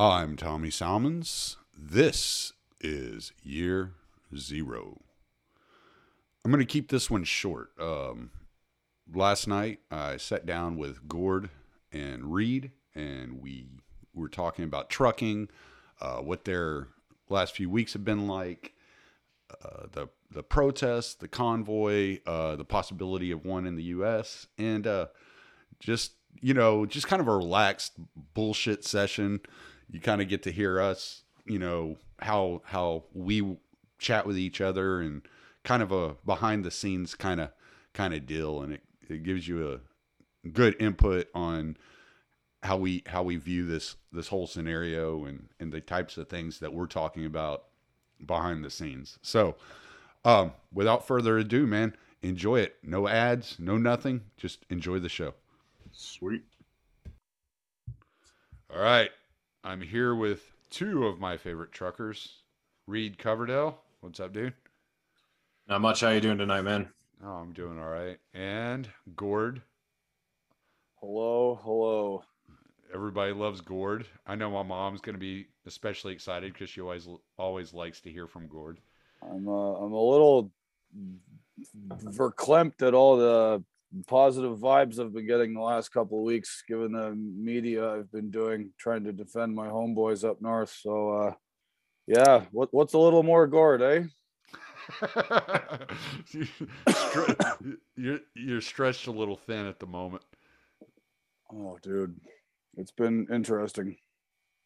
I'm Tommy Salmons. This is year zero. I'm going to keep this one short. Um, last night, I sat down with Gord and Reed, and we were talking about trucking, uh, what their last few weeks have been like, uh, the the protests, the convoy, uh, the possibility of one in the U.S., and uh, just you know, just kind of a relaxed bullshit session. You kind of get to hear us, you know, how how we chat with each other and kind of a behind the scenes kind of kind of deal, and it it gives you a good input on how we how we view this this whole scenario and and the types of things that we're talking about behind the scenes. So, um, without further ado, man, enjoy it. No ads, no nothing. Just enjoy the show. Sweet. All right. I'm here with two of my favorite truckers. Reed Coverdale. What's up, dude? Not much. How you doing tonight, man? Oh, I'm doing all right. And Gord. Hello, hello. Everybody loves Gord. I know my mom's going to be especially excited because she always always likes to hear from Gord. I'm uh, I'm a little verklempt at all the positive vibes I've been getting the last couple of weeks, given the media I've been doing, trying to defend my homeboys up north. So, uh, yeah, what what's a little more Gord, eh? you're you're stretched a little thin at the moment. Oh, dude, it's been interesting.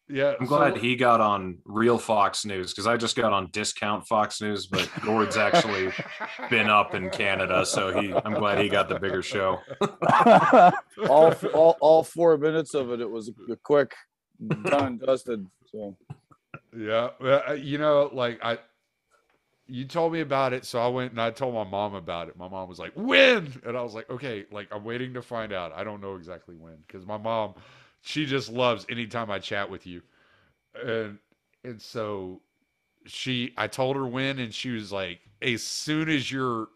Yeah, I'm glad so, he got on real Fox News because I just got on discount Fox News, but Gord's actually been up in Canada, so he I'm glad he got the bigger show. all, all all four minutes of it, it was a quick done dusted. So yeah, you know, like I you told me about it, so I went and I told my mom about it. My mom was like, "When?" And I was like, "Okay, like I'm waiting to find out. I don't know exactly when because my mom she just loves anytime I chat with you. And and so she I told her when and she was like, as soon as your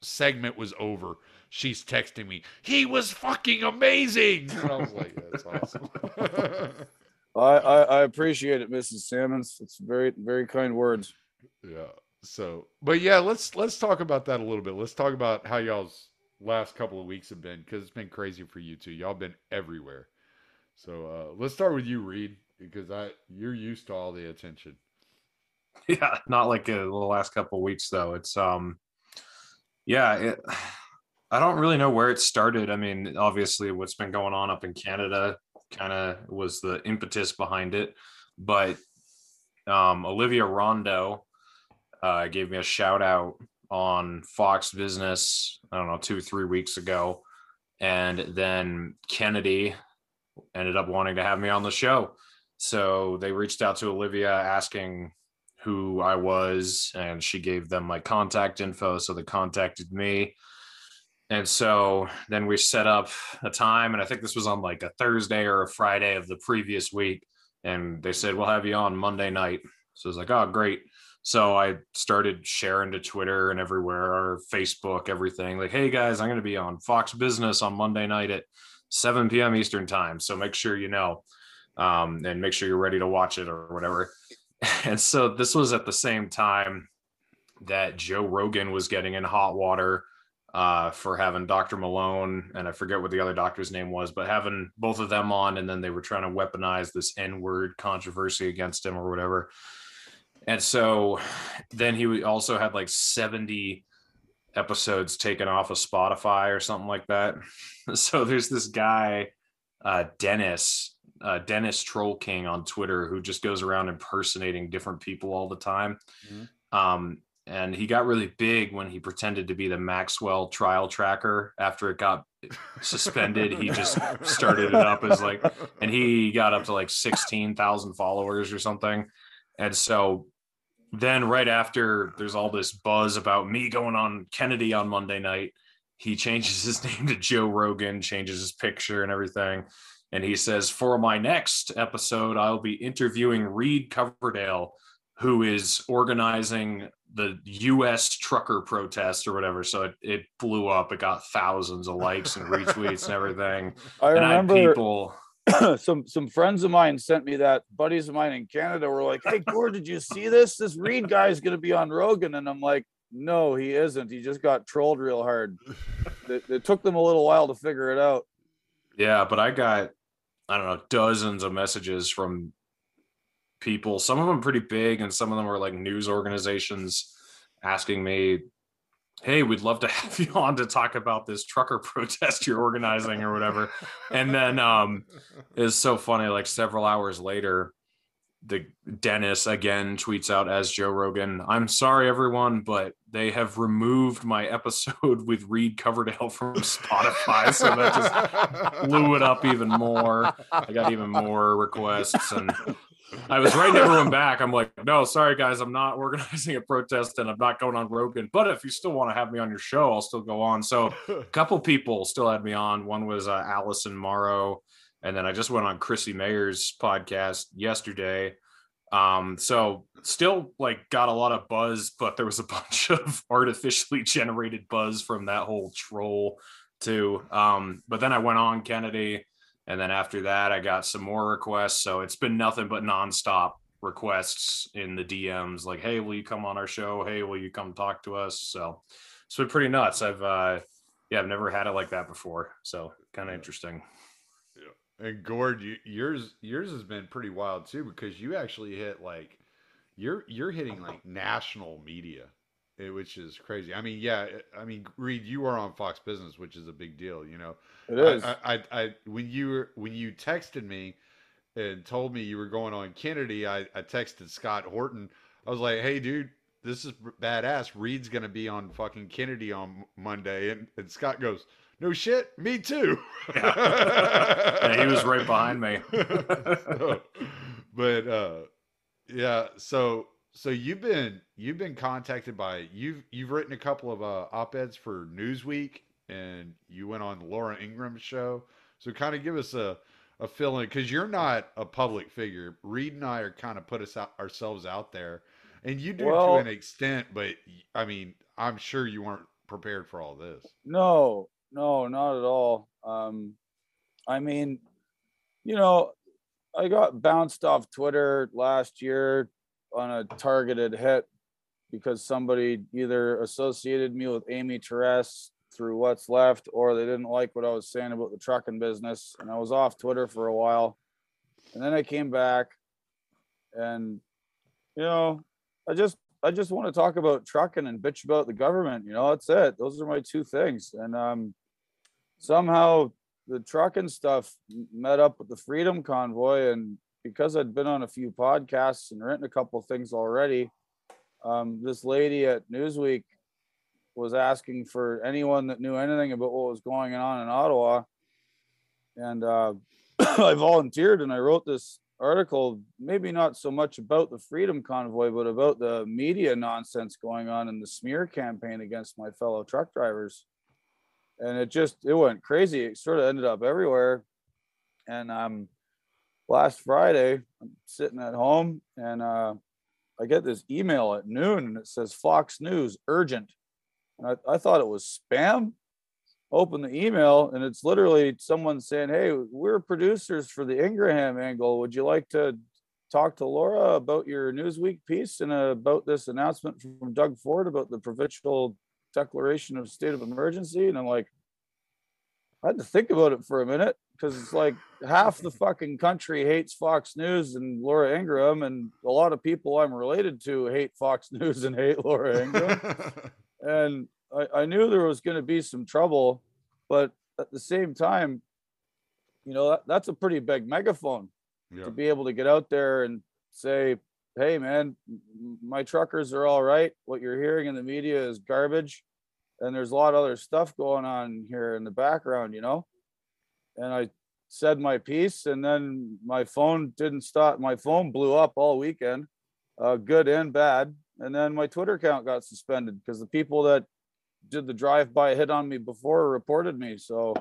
segment was over, she's texting me, he was fucking amazing. And I was like, that's awesome. I, I, I appreciate it, Mrs. Salmons. It's very, very kind words. Yeah. So but yeah, let's let's talk about that a little bit. Let's talk about how y'all's last couple of weeks have been because it's been crazy for you too. Y'all been everywhere. So uh, let's start with you, Reed, because I you're used to all the attention. Yeah, not like the last couple weeks though. It's um, yeah, it, I don't really know where it started. I mean, obviously, what's been going on up in Canada kind of was the impetus behind it, but um, Olivia Rondeau uh, gave me a shout out on Fox Business. I don't know, two three weeks ago, and then Kennedy ended up wanting to have me on the show. So they reached out to Olivia asking who I was, and she gave them my contact info. So they contacted me. And so then we set up a time, and I think this was on like a Thursday or a Friday of the previous week. And they said, We'll have you on Monday night. So I was like, Oh, great. So I started sharing to Twitter and everywhere, or Facebook, everything like, Hey guys, I'm going to be on Fox Business on Monday night at 7 p.m. Eastern time. So make sure you know um, and make sure you're ready to watch it or whatever. And so this was at the same time that Joe Rogan was getting in hot water uh, for having Dr. Malone and I forget what the other doctor's name was, but having both of them on, and then they were trying to weaponize this N word controversy against him or whatever. And so then he also had like 70 episodes taken off of Spotify or something like that. So there's this guy, uh, Dennis, uh, Dennis Troll King on Twitter, who just goes around impersonating different people all the time. Mm-hmm. Um, and he got really big when he pretended to be the Maxwell trial tracker after it got suspended. he just started it up as like, and he got up to like 16,000 followers or something. And so then right after there's all this buzz about me going on Kennedy on Monday night, he changes his name to Joe Rogan, changes his picture and everything. And he says, For my next episode, I'll be interviewing Reed Coverdale, who is organizing the US trucker protest or whatever. So it, it blew up. It got thousands of likes and retweets and everything. I and remember I people some some friends of mine sent me that. Buddies of mine in Canada were like, "Hey, Gord, did you see this? This Reed guy is going to be on Rogan," and I'm like, "No, he isn't. He just got trolled real hard." it, it took them a little while to figure it out. Yeah, but I got I don't know dozens of messages from people. Some of them pretty big, and some of them were like news organizations asking me hey, we'd love to have you on to talk about this trucker protest you're organizing or whatever. And then um it's so funny, like several hours later, the Dennis again tweets out as Joe Rogan, I'm sorry everyone, but they have removed my episode with Reed Coverdale from Spotify. So that just blew it up even more. I got even more requests and I was writing everyone back. I'm like, no, sorry guys, I'm not organizing a protest and I'm not going on Rogan. But if you still want to have me on your show, I'll still go on. So a couple people still had me on. One was uh, Allison Morrow, and then I just went on Chrissie Mayr's podcast yesterday. Um, so still like got a lot of buzz, but there was a bunch of artificially generated buzz from that whole troll too. Um, but then I went on Kennedy and then after that, I got some more requests. So it's been nothing but nonstop requests in the DMs like, hey, will you come on our show? Hey, will you come talk to us? So it's been pretty nuts. I've, uh, yeah, I've never had it like that before. So kind of interesting. Yeah. And Gord, you, yours yours has been pretty wild too because you actually hit like you're you're hitting like national media, eh, which is crazy. I mean, yeah, I mean, Reed, you are on Fox Business, which is a big deal, you know. It is. I, I, I when you were when you texted me and told me you were going on Kennedy, I, I texted Scott Horton. I was like, "Hey, dude, this is badass. Reed's gonna be on fucking Kennedy on Monday," and, and Scott goes, "No shit, me too." Yeah. yeah, he was right behind me. So, but uh, yeah, so so you've been you've been contacted by you've you've written a couple of uh, op eds for Newsweek and you went on Laura Ingraham's show. So kind of give us a a feeling because you're not a public figure. Reed and I are kind of put us out, ourselves out there, and you do Well- to an extent. But I mean, I'm sure you weren't prepared for all this. No, no, not at all. Um, I mean, you know, I got bounced off Twitter last year on a targeted hit because somebody either associated me with Aimee Terese through what's left, or they didn't like what I was saying about the trucking business, and I was off Twitter for a while, and then I came back, and you know, I just I just want to talk about trucking and bitch about the government. You know, that's it. Those are my two things. And um, somehow the trucking stuff met up with the Freedom Convoy, and because I'd been on a few podcasts and written a couple things already, um, this lady at Newsweek was asking for anyone that knew anything about what was going on in Ottawa, and uh, I volunteered and I wrote this article, maybe not so much about the Freedom Convoy, but about the media nonsense going on in the smear campaign against my fellow truck drivers. And it just it went crazy. It sort of ended up everywhere. And um last Friday, I'm sitting at home and uh I get this email at noon and it says Fox News urgent. And I, I thought it was spam open the email and it's literally someone saying, Hey, we're producers for the Ingraham angle. Would you like to talk to Laura about your Newsweek piece and about this announcement from Doug Ford about the provincial declaration of state of emergency? And I'm like, I had to think about it for a minute because it's like half the fucking country hates Fox News and Laura Ingraham, and a lot of people I'm related to hate Fox News and hate Laura Ingraham and I, I knew there was going to be some trouble, but at the same time, you know, that, that's a pretty big megaphone yeah. to be able to get out there and say, hey, man, my truckers are all right. What you're hearing in the media is garbage. And there's a lot of other stuff going on here in the background, you know? And I said my piece, and then my phone didn't stop. My phone blew up all weekend, uh, good and bad. And then my Twitter account got suspended because the people that did the drive-by hit on me before reported me. So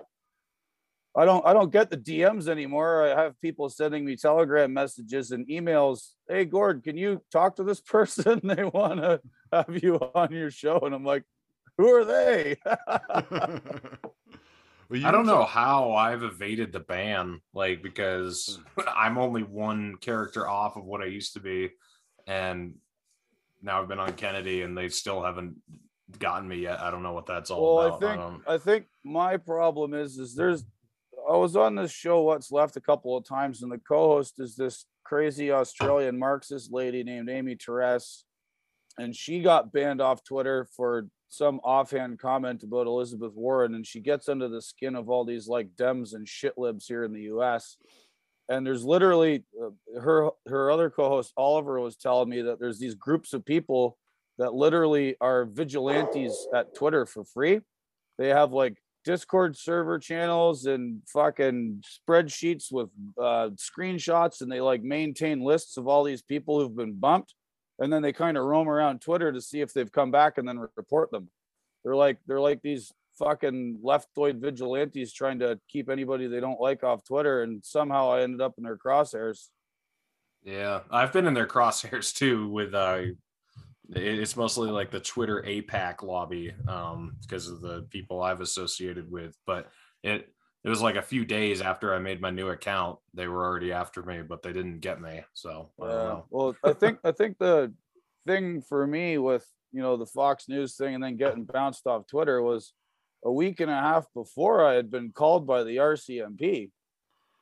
I don't I don't get the DMs anymore. I have people sending me telegram messages and emails. Hey Gord, can you talk to this person? They want to have you on your show. And I'm like, who are they? Well, I don't know it- how I've evaded the ban, like because hmm. I'm only one character off of what I used to be, and now I've been on Kennedy, and they still haven't gotten me yet. I don't know what that's all Well, about. I think don't- I think my problem is is there's I was on this show What's Left a couple of times, and the co-host is this crazy Australian Marxist lady named Aimee Terese, and she got banned off Twitter for some offhand comment about Elizabeth Warren, and she gets under the skin of all these like Dems and shit libs here in the U.S. And there's literally uh, her her other co-host Oliver was telling me that there's these groups of people that literally are vigilantes at Twitter for free. They have like Discord server channels and fucking spreadsheets with uh, screenshots, and they like maintain lists of all these people who've been bumped, and then they kind of roam around Twitter to see if they've come back and then report them. They're like they're like these fucking leftoid vigilantes trying to keep anybody they don't like off Twitter, and somehow I ended up in their crosshairs. Yeah, I've been in their crosshairs too. With uh, it's mostly like the Twitter AIPAC lobby, um, because of the people I've associated with. But it it was like a few days after I made my new account, they were already after me, but they didn't get me. So I don't Yeah. know. Well, I think I think the thing for me with you know the Fox News thing and then getting bounced off Twitter was a week and a half before I had been called by the RCMP.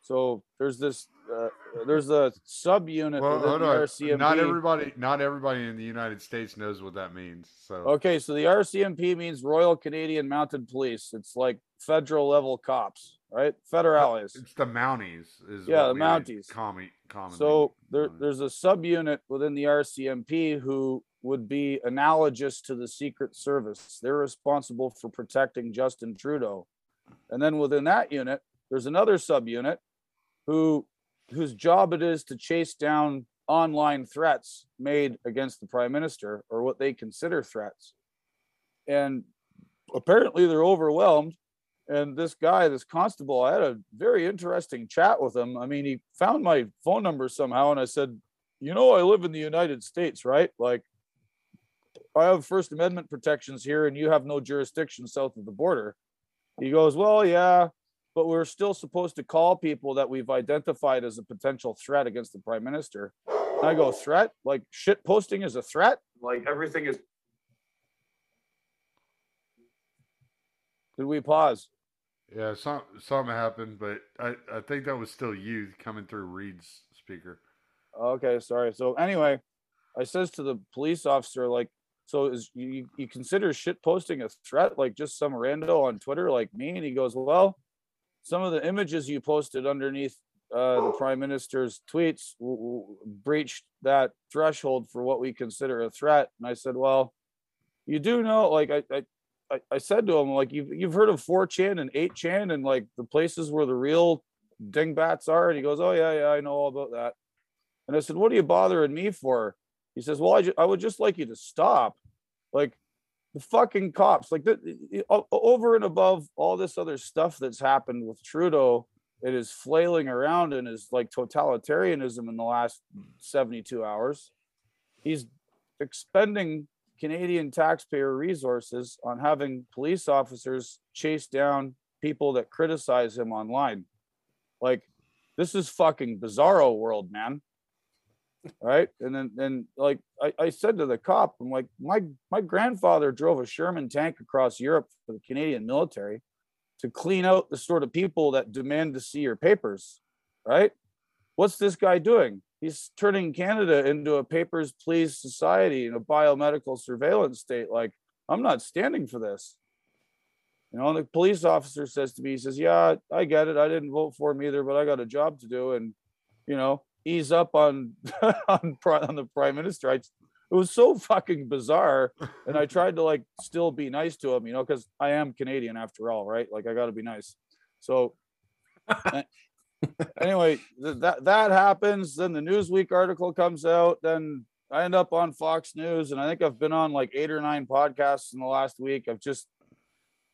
So there's this uh, there's a subunit Well, within the. RCMP. Not everybody, not everybody in the United States knows what that means. So Okay, so the RCMP means Royal Canadian Mounted Police. It's like federal level cops, right? Federales. it's the Mounties. Is Yeah, the Mounties. Common, commonly So there, there's a subunit within the RCMP who would be analogous to the Secret Service. They're responsible for protecting Justin Trudeau. And then within that unit, there's another subunit who whose job it is to chase down online threats made against the prime minister or what they consider threats. And apparently they're overwhelmed and this guy, this constable, I had a very interesting chat with him. I mean, he found my phone number somehow, and I said, "You know, I live in the United States, right? Like, I have First Amendment protections here, and you have no jurisdiction south of the border." He goes, "Well, yeah, but we're still supposed to call people that we've identified as a potential threat against the prime minister." And I go, "Threat? Like shit posting is a threat? Like everything is." Did we pause? yeah, some something happened, but I I think that was still you coming through Reed's speaker. Okay, sorry. So anyway, I says to the police officer, like, so is you you consider shit posting a threat, like just some rando on Twitter like me? And he goes, Well, some of the images you posted underneath uh, the prime minister's tweets w- w- breached that threshold for what we consider a threat. And I said, Well, you do know, like I I, I, said to him, like you've you've heard of 4chan and 8chan and like the places where the real dingbats are. And he goes, Oh yeah, yeah, I know all about that. And I said, What are you bothering me for? He says, Well, I, ju- I would just like you to stop. Like the fucking cops, like the, over and above all this other stuff that's happened with Trudeau, it is flailing around in his like totalitarianism in the last 72 hours. He's expending Canadian taxpayer resources on having police officers chase down people that criticize him online. Like, this is fucking bizarro world, man right? And then and like I, I said to the cop i'm like my my grandfather drove a sherman tank across europe for the canadian military to clean out the sort of people that demand to see your papers right? What's this guy doing? He's turning canada into a papers please society and a biomedical surveillance state. Like i'm not standing for this. You know and the police officer says to me he says yeah i get it. I didn't vote for him either but i got a job to do. And you know ease up on on, on the prime minister. I, it was so fucking bizarre, and I tried to like still be nice to him, you know, because I am Canadian after all, right? Like I got to be nice. So anyway, th- that that happens. Then the Newsweek article comes out. Then I end up on Fox News, and I think I've been on like eight or nine podcasts in the last week. I've just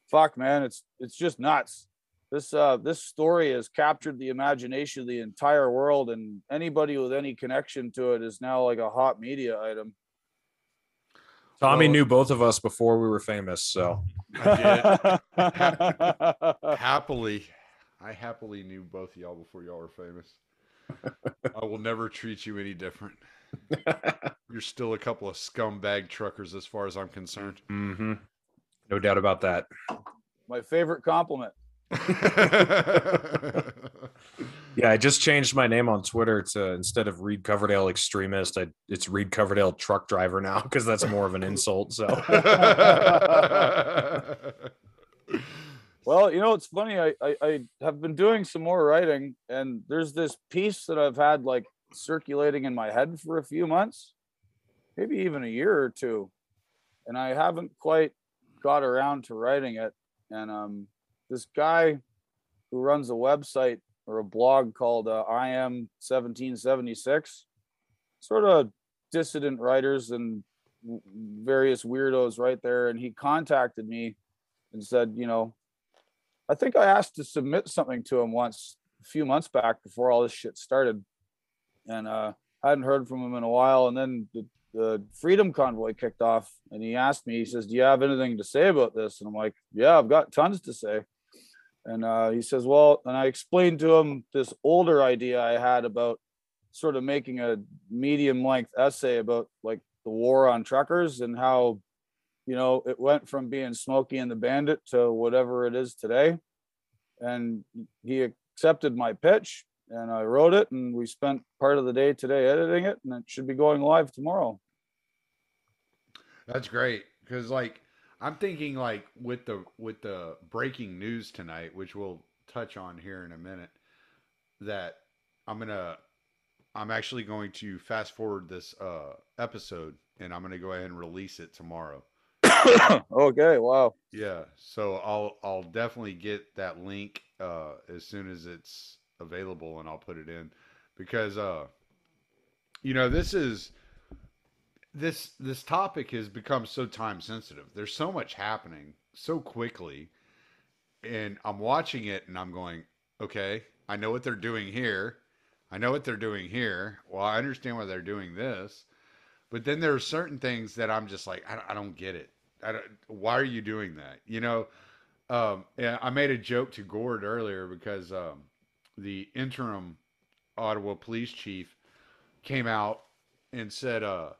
fuck, man, it's it's just nuts this uh this story has captured the imagination of the entire world and anybody with any connection to it is now like a hot media item Tommy Well- knew both of us before we were famous, so I did. happily, I happily knew both of y'all before y'all were famous. I will never treat you any different. You're still a couple of scumbag truckers, as far as I'm concerned. mhm. no doubt about that. My favorite compliment. Yeah, I just changed my name on Twitter to instead of Reed Coverdale extremist, I, it's Reed Coverdale truck driver now because that's more of an insult. So Well, you know, it's funny. I, I I have been doing some more writing, and there's this piece that I've had like circulating in my head for a few months, maybe even a year or two, and I haven't quite got around to writing it. And um, this guy who runs a website or a blog called uh, I Am 1776, sort of dissident writers and various weirdos right there, and he contacted me and said, you know, I think I asked to submit something to him once a few months back before all this shit started. And uh I hadn't heard from him in a while. And then the, the Freedom Convoy kicked off and he asked me, he says, Do you have anything to say about this? And I'm like, Yeah, I've got tons to say. And uh he says, Well, and I explained to him this older idea I had about sort of making a medium length essay about like the war on truckers and how you know, it went from being Smokey and the Bandit to whatever it is today. And he accepted my pitch and I wrote it and we spent part of the day today editing it and it should be going live tomorrow. That's great because, like, I'm thinking like with the with the breaking news tonight, which we'll touch on here in a minute, that I'm gonna I'm actually going to fast forward this uh episode and I'm gonna go ahead and release it tomorrow. okay, wow. Yeah, so I'll I'll definitely get that link uh, as soon as it's available, and I'll put it in because uh, you know this is this this topic has become so time sensitive. There's so much happening so quickly, and I'm watching it, and I'm going, okay, I know what they're doing here. I know what they're doing here. Well, I understand why they're doing this, but then there are certain things that I'm just like, I don't, I don't get it. I don't, why are you doing that? You know, um, I made a joke to Gord earlier because um, the interim Ottawa police chief came out and said, uh,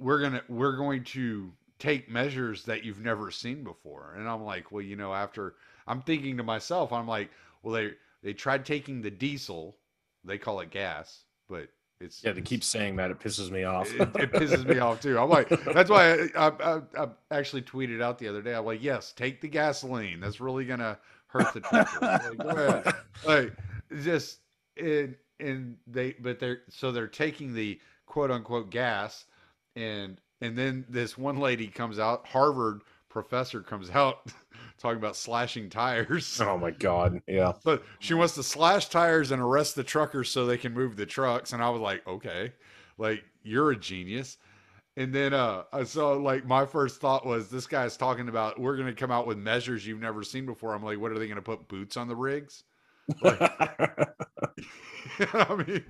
"We're gonna we're going to take measures that you've never seen before." And I'm like, "Well, you know, after I'm thinking to myself, I'm like, well, they they tried taking the diesel, they call it gas, but it's yeah, they keep saying that. It pisses me off. it, it pisses me off too. I'm like, that's why I, I, I, actually tweeted out the other day. I'm like, yes, take the gasoline. That's really gonna hurt the truckers. Like, go ahead. Like, just and and they, but they're so they're taking the quote unquote gas, and and then this one lady comes out, Harvard professor comes out talking about slashing tires. oh my god. Yeah. But she wants to slash tires and arrest the truckers so they can move the trucks. And I was like, okay, like you're a genius. And then uh I saw like my first thought was this guy's talking about we're gonna come out with measures you've never seen before. I'm like, what are they gonna put boots on the rigs? I mean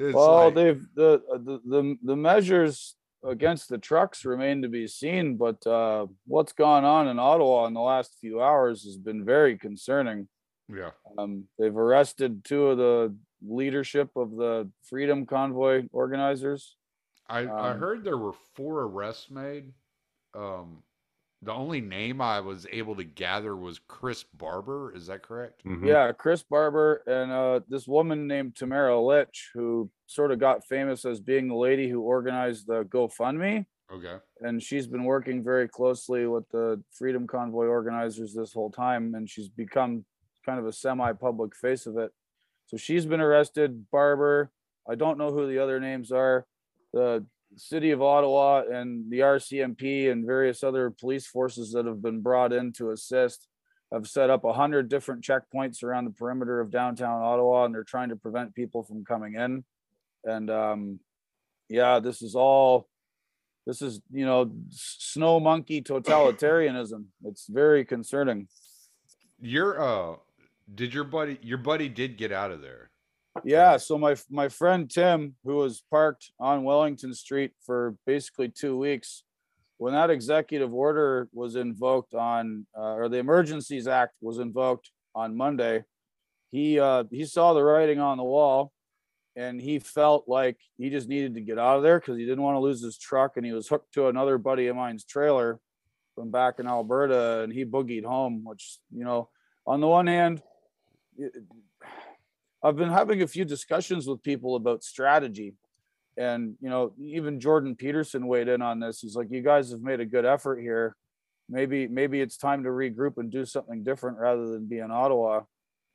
well, like, they've the, the the the measures against the trucks remain to be seen, but uh, what's gone on in Ottawa in the last few hours has been very concerning. yeah. Um, they've arrested two of the leadership of the Freedom Convoy organizers. I, I Um, heard there were four arrests made. Um the only name I was able to gather was Chris Barber. Is that correct? Mhm. Yeah, Chris Barber and uh, this woman named Tamara Lich, who sort of got famous as being the lady who organized the GoFundMe. Okay. and she's been working very closely with the Freedom Convoy organizers this whole time, and she's become kind of a semi-public face of it. So she's been arrested. Barber, I don't know who the other names are. The city of Ottawa and the RCMP and various other police forces that have been brought in to assist have set up a hundred different checkpoints around the perimeter of downtown Ottawa, and they're trying to prevent people from coming in. And um, yeah, this is all this is you know snow monkey totalitarianism it's very concerning Your uh did your buddy your buddy did get out of there. Yeah so my my friend tim who was parked on wellington street for basically two weeks when that executive order was invoked on, uh, or the Emergencies Act was invoked on Monday, he uh, he saw the writing on the wall, and he felt like he just needed to get out of there because he didn't want to lose his truck, and he was hooked to another buddy of mine's trailer from back in Alberta, and he boogied home. Which you know, on the one hand, I've been having a few discussions with people about strategy. And you know even jordan peterson weighed in on this. He's like you guys have made a good effort here. Maybe maybe it's time to regroup and do something different rather than be in ottawa.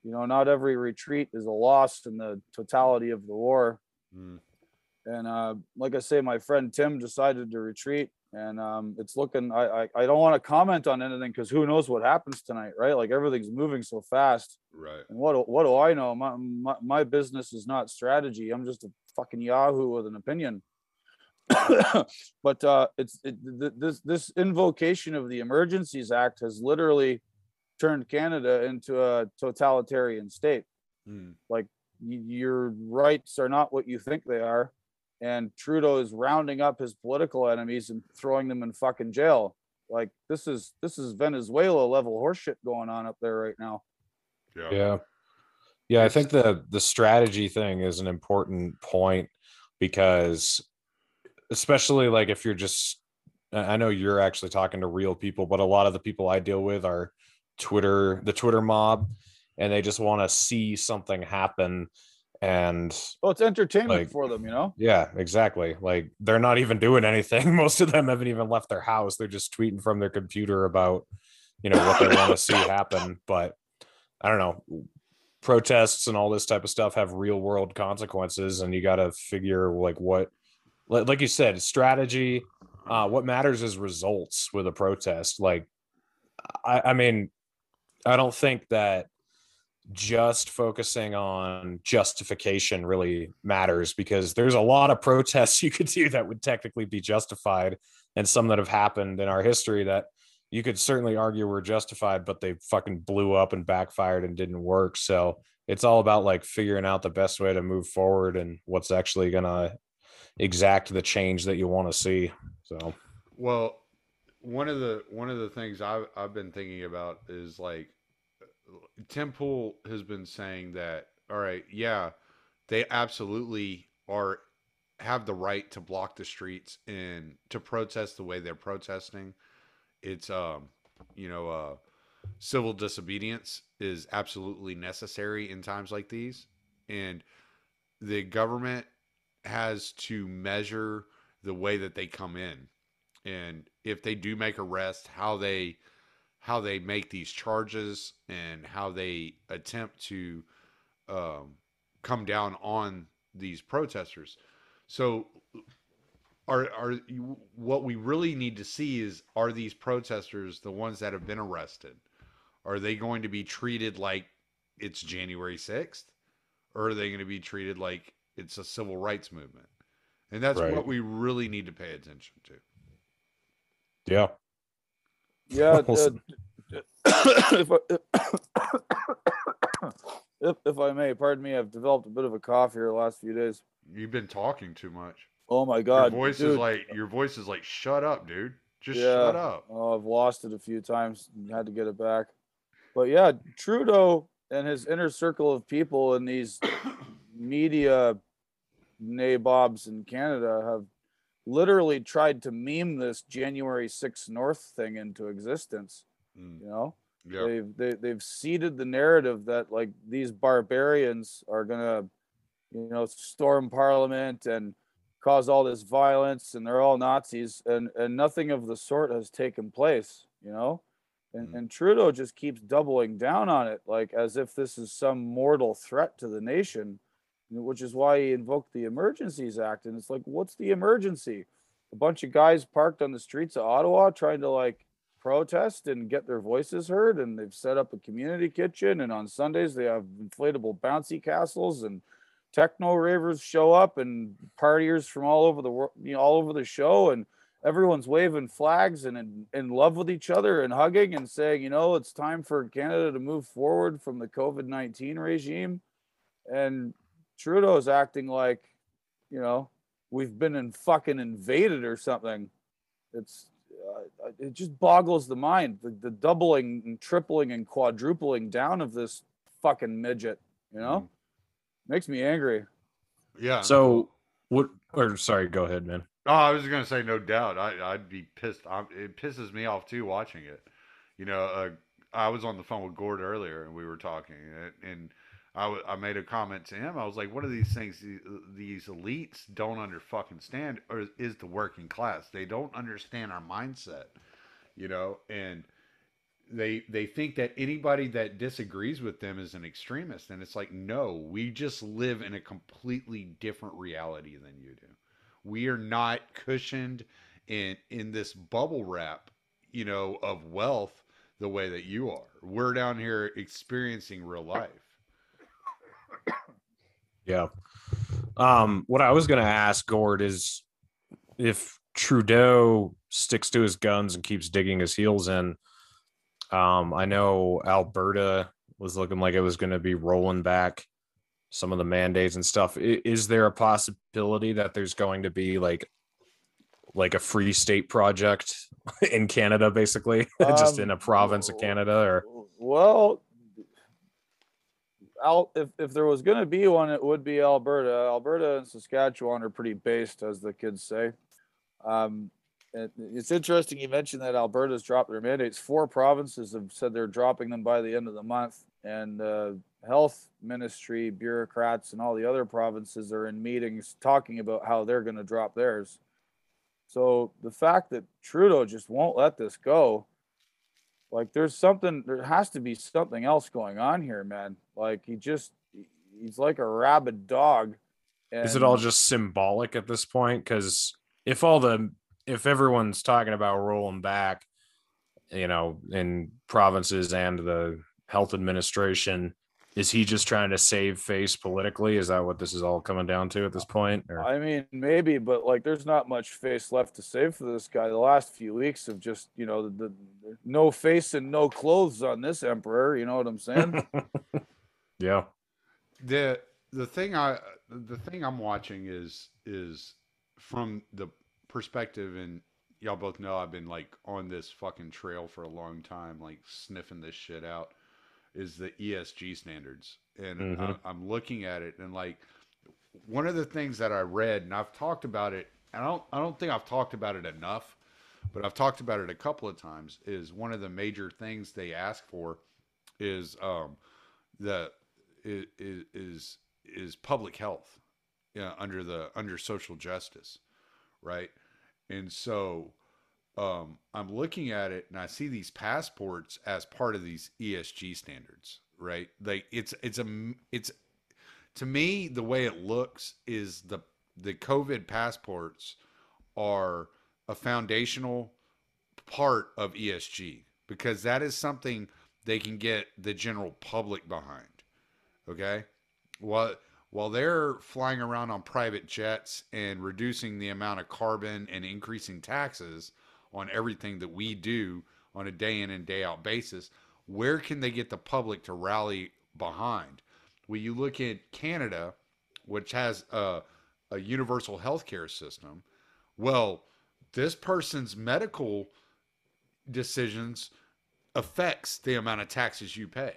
You know not every retreat is a loss in the totality of the war. Mm. and uh, like i say my friend tim decided to retreat and um, it's looking i i, I don't want to comment on anything because who knows what happens tonight right like everything's moving so fast right and what what do i know my, my, my business is not strategy i'm just a fucking Yahoo with an opinion. but uh, it's it, this this invocation of the Emergencies Act has literally turned Canada into a totalitarian state. Mm. Like your rights are not what you think they are, and Trudeau is rounding up his political enemies and throwing them in fucking jail. Like this is this is Venezuela level horseshit going on up there right now. Yeah. Yeah. Yeah, I think the the strategy thing is an important point because especially like if you're just I know you're actually talking to real people, but a lot of the people I deal with are Twitter, the Twitter mob, and they just want to see something happen and well it's entertainment like, for them you know? yeah exactly like they're not even doing anything. Most of them haven't even left their house. They're just tweeting from their computer about you know what they want to see happen but i don't know protests and all this type of stuff have real world consequences and you got to figure like what like you said strategy uh what matters is results with a protest like i i mean i don't think that just focusing on justification really matters because there's a lot of protests you could do that would technically be justified and some that have happened in our history that you could certainly argue were justified, but they fucking blew up and backfired and didn't work. So it's all about like figuring out the best way to move forward and what's actually gonna exact the change that you want to see. So well, one of the one of the things I've I've been thinking about is like Tim Pool has been saying that all right, yeah, they absolutely are have the right to block the streets and to protest the way they're protesting. It's um you know uh civil disobedience is absolutely necessary in times like these. And the government has to measure the way that they come in. And if they do make arrests how they how they make these charges and how they attempt to um, come down on these protesters. So are are what we really need to see is are these protesters the ones that have been arrested? Are they going to be treated like it's January 6th or are they going to be treated like it's a civil rights movement? And that's right. what we really need to pay attention to. Yeah yeah uh, if, I, if, if I may pardon me I've developed a bit of a cough here the last few days you've been talking too much Oh my god. Your voice dude. is like your voice is like shut up, dude. Just yeah. shut up. Oh, I've lost it a few times. Had to get it back. But yeah, Trudeau and his inner circle of people and these media nabobs in Canada have literally tried to meme this January 6th North thing into existence. Mm. You know? Yeah. They've they, they've seeded the narrative that like these barbarians are gonna, you know, storm parliament and cause all this violence and they're all Nazis and, and nothing of the sort has taken place, you know? And, mm. and Trudeau just keeps doubling down on it, like as if this is some mortal threat to the nation, which is why he invoked the Emergencies Act. And it's like, what's the emergency? A bunch of guys parked on the streets of Ottawa trying to like protest and get their voices heard. And they've set up a community kitchen. And on Sundays, they have inflatable bouncy castles and techno ravers show up and partiers from all over the world, you know, all over the show, and everyone's waving flags and in, in love with each other and hugging and saying, you know, it's time for Canada to move forward from the COVID 19 regime. And Trudeau's acting like, you know, we've been in fucking invaded or something. It's uh, it just boggles the mind the, the doubling and tripling and quadrupling down of this fucking midget. You know, makes me angry. Yeah. So what? Or sorry, go ahead, man. Oh, I was gonna say no doubt. I, I'd be pissed. I'm, it pisses me off too watching it. You know, uh, I was on the phone with Gord earlier, and we were talking, and, and I, w- I made a comment to him. I was like, "What are these things these, these elites don't under fucking stand, or is the working class? They don't understand our mindset, you know, and." they they think that anybody that disagrees with them is an extremist and it's like no we just live in a completely different reality than you do we are not cushioned in in this bubble wrap you know of wealth the way that you are we're down here experiencing real life Yeah. Um, what I was gonna ask Gord is if Trudeau sticks to his guns and keeps digging his heels in. Um, I know Alberta was looking like it was going to be rolling back some of the mandates and stuff. Is there a possibility that there's going to be like like a free state project in Canada, basically, just Um, in a province of Canada, or Well, If, if there was going to be one, it would be Alberta. Alberta and Saskatchewan are pretty based, as the kids say. Um, it, it's interesting you mentioned that Alberta's dropped their mandates. Four provinces have said they're dropping them by the end of the month, and uh, health ministry bureaucrats and all the other provinces are in meetings talking about how they're going to drop theirs. So the fact that Trudeau just won't let this go, like there's something there has to be something else going on here man. Like he just he's like a rabid dog. Is it all just symbolic at this point? Because if all the if everyone's talking about rolling back you know in provinces and the health administration is he just trying to save face politically? Is that what this is all coming down to at this point or? I mean maybe but like there's not much face left to save for this guy. The last few weeks of just you know the, the no face and no clothes on this emperor you know what i'm saying? Yeah. The the thing I the thing I'm watching is is from the perspective and y'all both know I've been like on this fucking trail for a long time, like sniffing this shit out. Is the ESG standards, and Mhm. I, I'm looking at it and like one of the things that I read, and I've talked about it. and I don't I don't think I've talked about it enough, but I've talked about it a couple of times. Is one of the major things they ask for is um, the is is is public health yeah, under the under social justice right and so um, i'm looking at it and i see these passports as part of these esg standards right? Like it's it's a it's to me the way it looks is the the covid passports are a foundational part of esg because that is something they can get the general public behind okay? While while they're flying around on private jets and reducing the amount of carbon and increasing taxes on everything that we do on a day in and day out basis where can they get the public to rally behind? Well you look at canada which has a, a universal healthcare system. Well this person's medical decisions affects the amount of taxes you pay.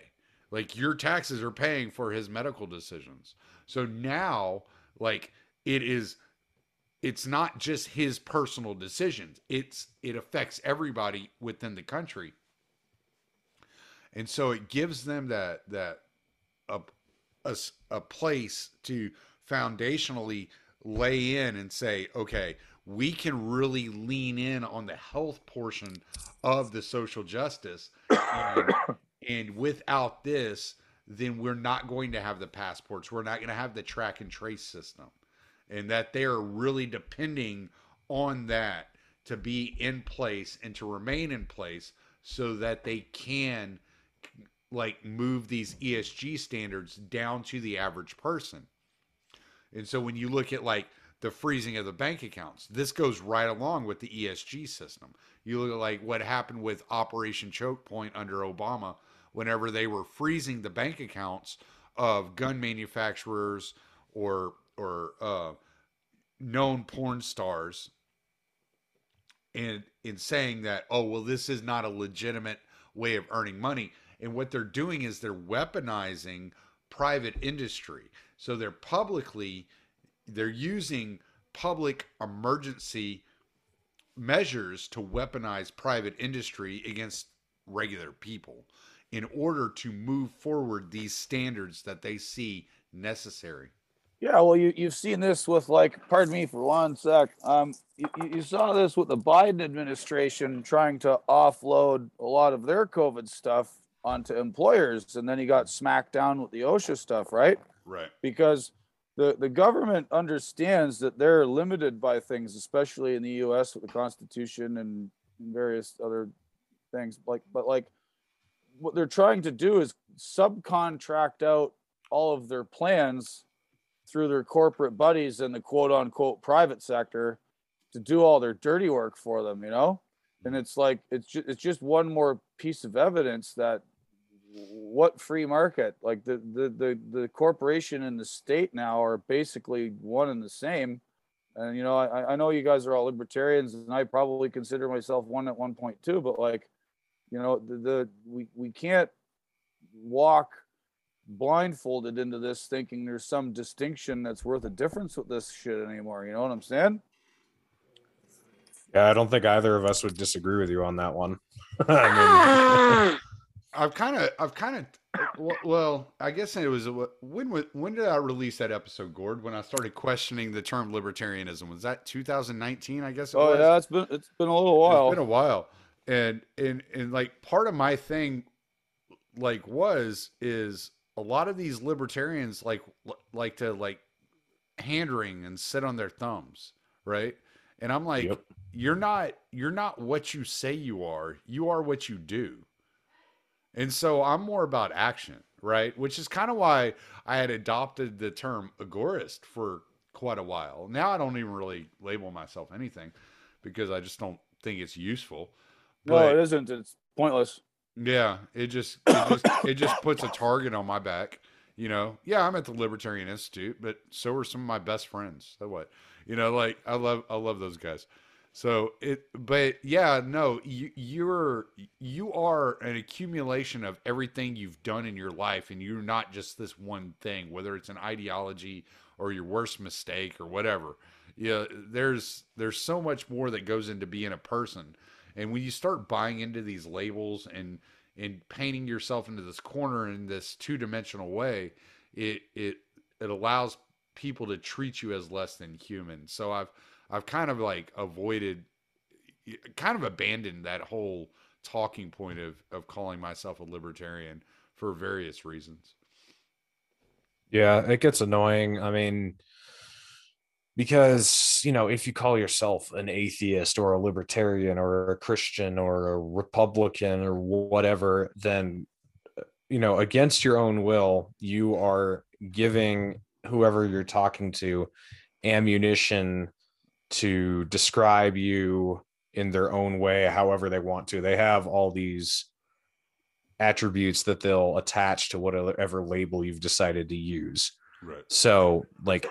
Like your taxes are paying for his medical decisions. So now, like it is, it's not just his personal decisions. It's it affects everybody within the country, and so it gives them that that a a, a place to foundationally lay in and say, okay, we can really lean in on the health portion of the social justice. And, um, and without this, then we're not going to have the passports. We're not going to have the track and trace system. And that they are really depending on that to be in place and to remain in place so that they can like move these ESG standards down to the average person. And so when you look at like the freezing of the bank accounts, this goes right along with the ESG system. You look at like what happened with Operation Choke Point under Obama whenever they were freezing the bank accounts of gun manufacturers or or uh, known porn stars and in saying that oh well this is not a legitimate way of earning money and what they're doing is they're weaponizing private industry so they're publicly they're using public emergency measures to weaponize private industry against regular people in order to move forward these standards that they see necessary. Yeah, well, you you've seen this with like, pardon me for one sec. Um, you, you saw this with the Biden administration trying to offload a lot of their COVID stuff onto employers, and then he got smacked down with the OSHA stuff, right? Right. Because the the government understands that they're limited by things, especially in the U.S. with the Constitution and various other things. Like, but like, what they're trying to do is subcontract out all of their plans through their corporate buddies in the quote unquote private sector to do all their dirty work for them, you know? And it's like it's just it's just one more piece of evidence that what free market like the the the, the corporation and the state now are basically one and the same and you know I, I know you guys are all libertarians and i probably consider myself one at one point too but like you know the, the we, we can't walk blindfolded into this thinking there's some distinction that's worth a difference with this shit anymore you know what i'm saying Yeah, I don't think either of us would disagree with you on that one. I mean, I've kind of, I've kind of, well, I guess it was uh, when when did I release that episode, Gord? When I started questioning the term libertarianism, was that 2019? I guess. It oh was? yeah it's been it's been a little while It's been a while, and and and like part of my thing, like was is a lot of these libertarians like like to like hand wring and sit on their thumbs, right? And I'm like, Yep. you're not you're not what you say you are. You are what you do. And so I'm more about action, right? Which is kind of why I had adopted the term agorist for quite a while. Now I don't even really label myself anything because I just don't think it's useful. no it isn't it's pointless yeah, it just it just it just puts a target on my back. You know, yeah, I'm at the Libertarian Institute, but so are some of my best friends. So what? You know, like I love I love those guys. So it, but yeah, no, you you're you are an accumulation of everything you've done in your life, and you're not just this one thing. Whether it's an ideology or your worst mistake or whatever, yeah, there's there's so much more that goes into being a person. And when you start buying into these labels and and painting yourself into this corner in this two dimensional way, it it it allows people to treat you as less than human. So I've I've kind of like avoided, kind of abandoned that whole talking point of of calling myself a libertarian for various reasons. yeah, it gets annoying. I mean, because you know, if you call yourself an atheist or a libertarian or a Christian or a Republican or whatever, then uh, you know, against your own will, you are giving whoever you're talking to ammunition to describe you in their own way, however they want to. They have all these attributes that they'll attach to whatever label you've decided to use. Right. So, like,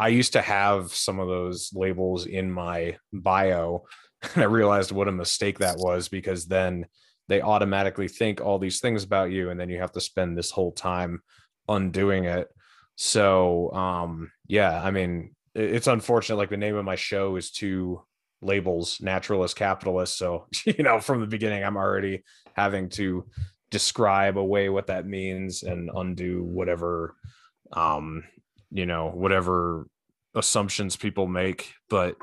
I used to have some of those labels in my bio, and I realized what a mistake that was because then they automatically think all these things about you, and then you have to spend this whole time undoing it. So, um, yeah, I mean, it's unfortunate. Like, the name of my show is two labels naturalist, capitalist. So, you know, from the beginning, I'm already having to describe away what that means and undo whatever um you know whatever assumptions people make but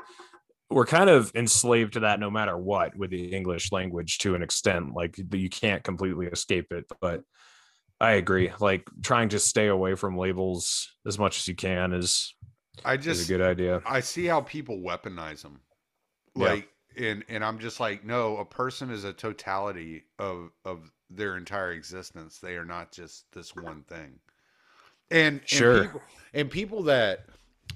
we're kind of enslaved to that no matter what with the english language to an extent like you can't completely escape it but i agree like trying to stay away from labels as much as you can is I is just a good idea I see how people weaponize them. Yeah. Like and and I'm just like, no, a person is a totality of of their entire existence. They are not just this one thing. And Sure. and people, and people that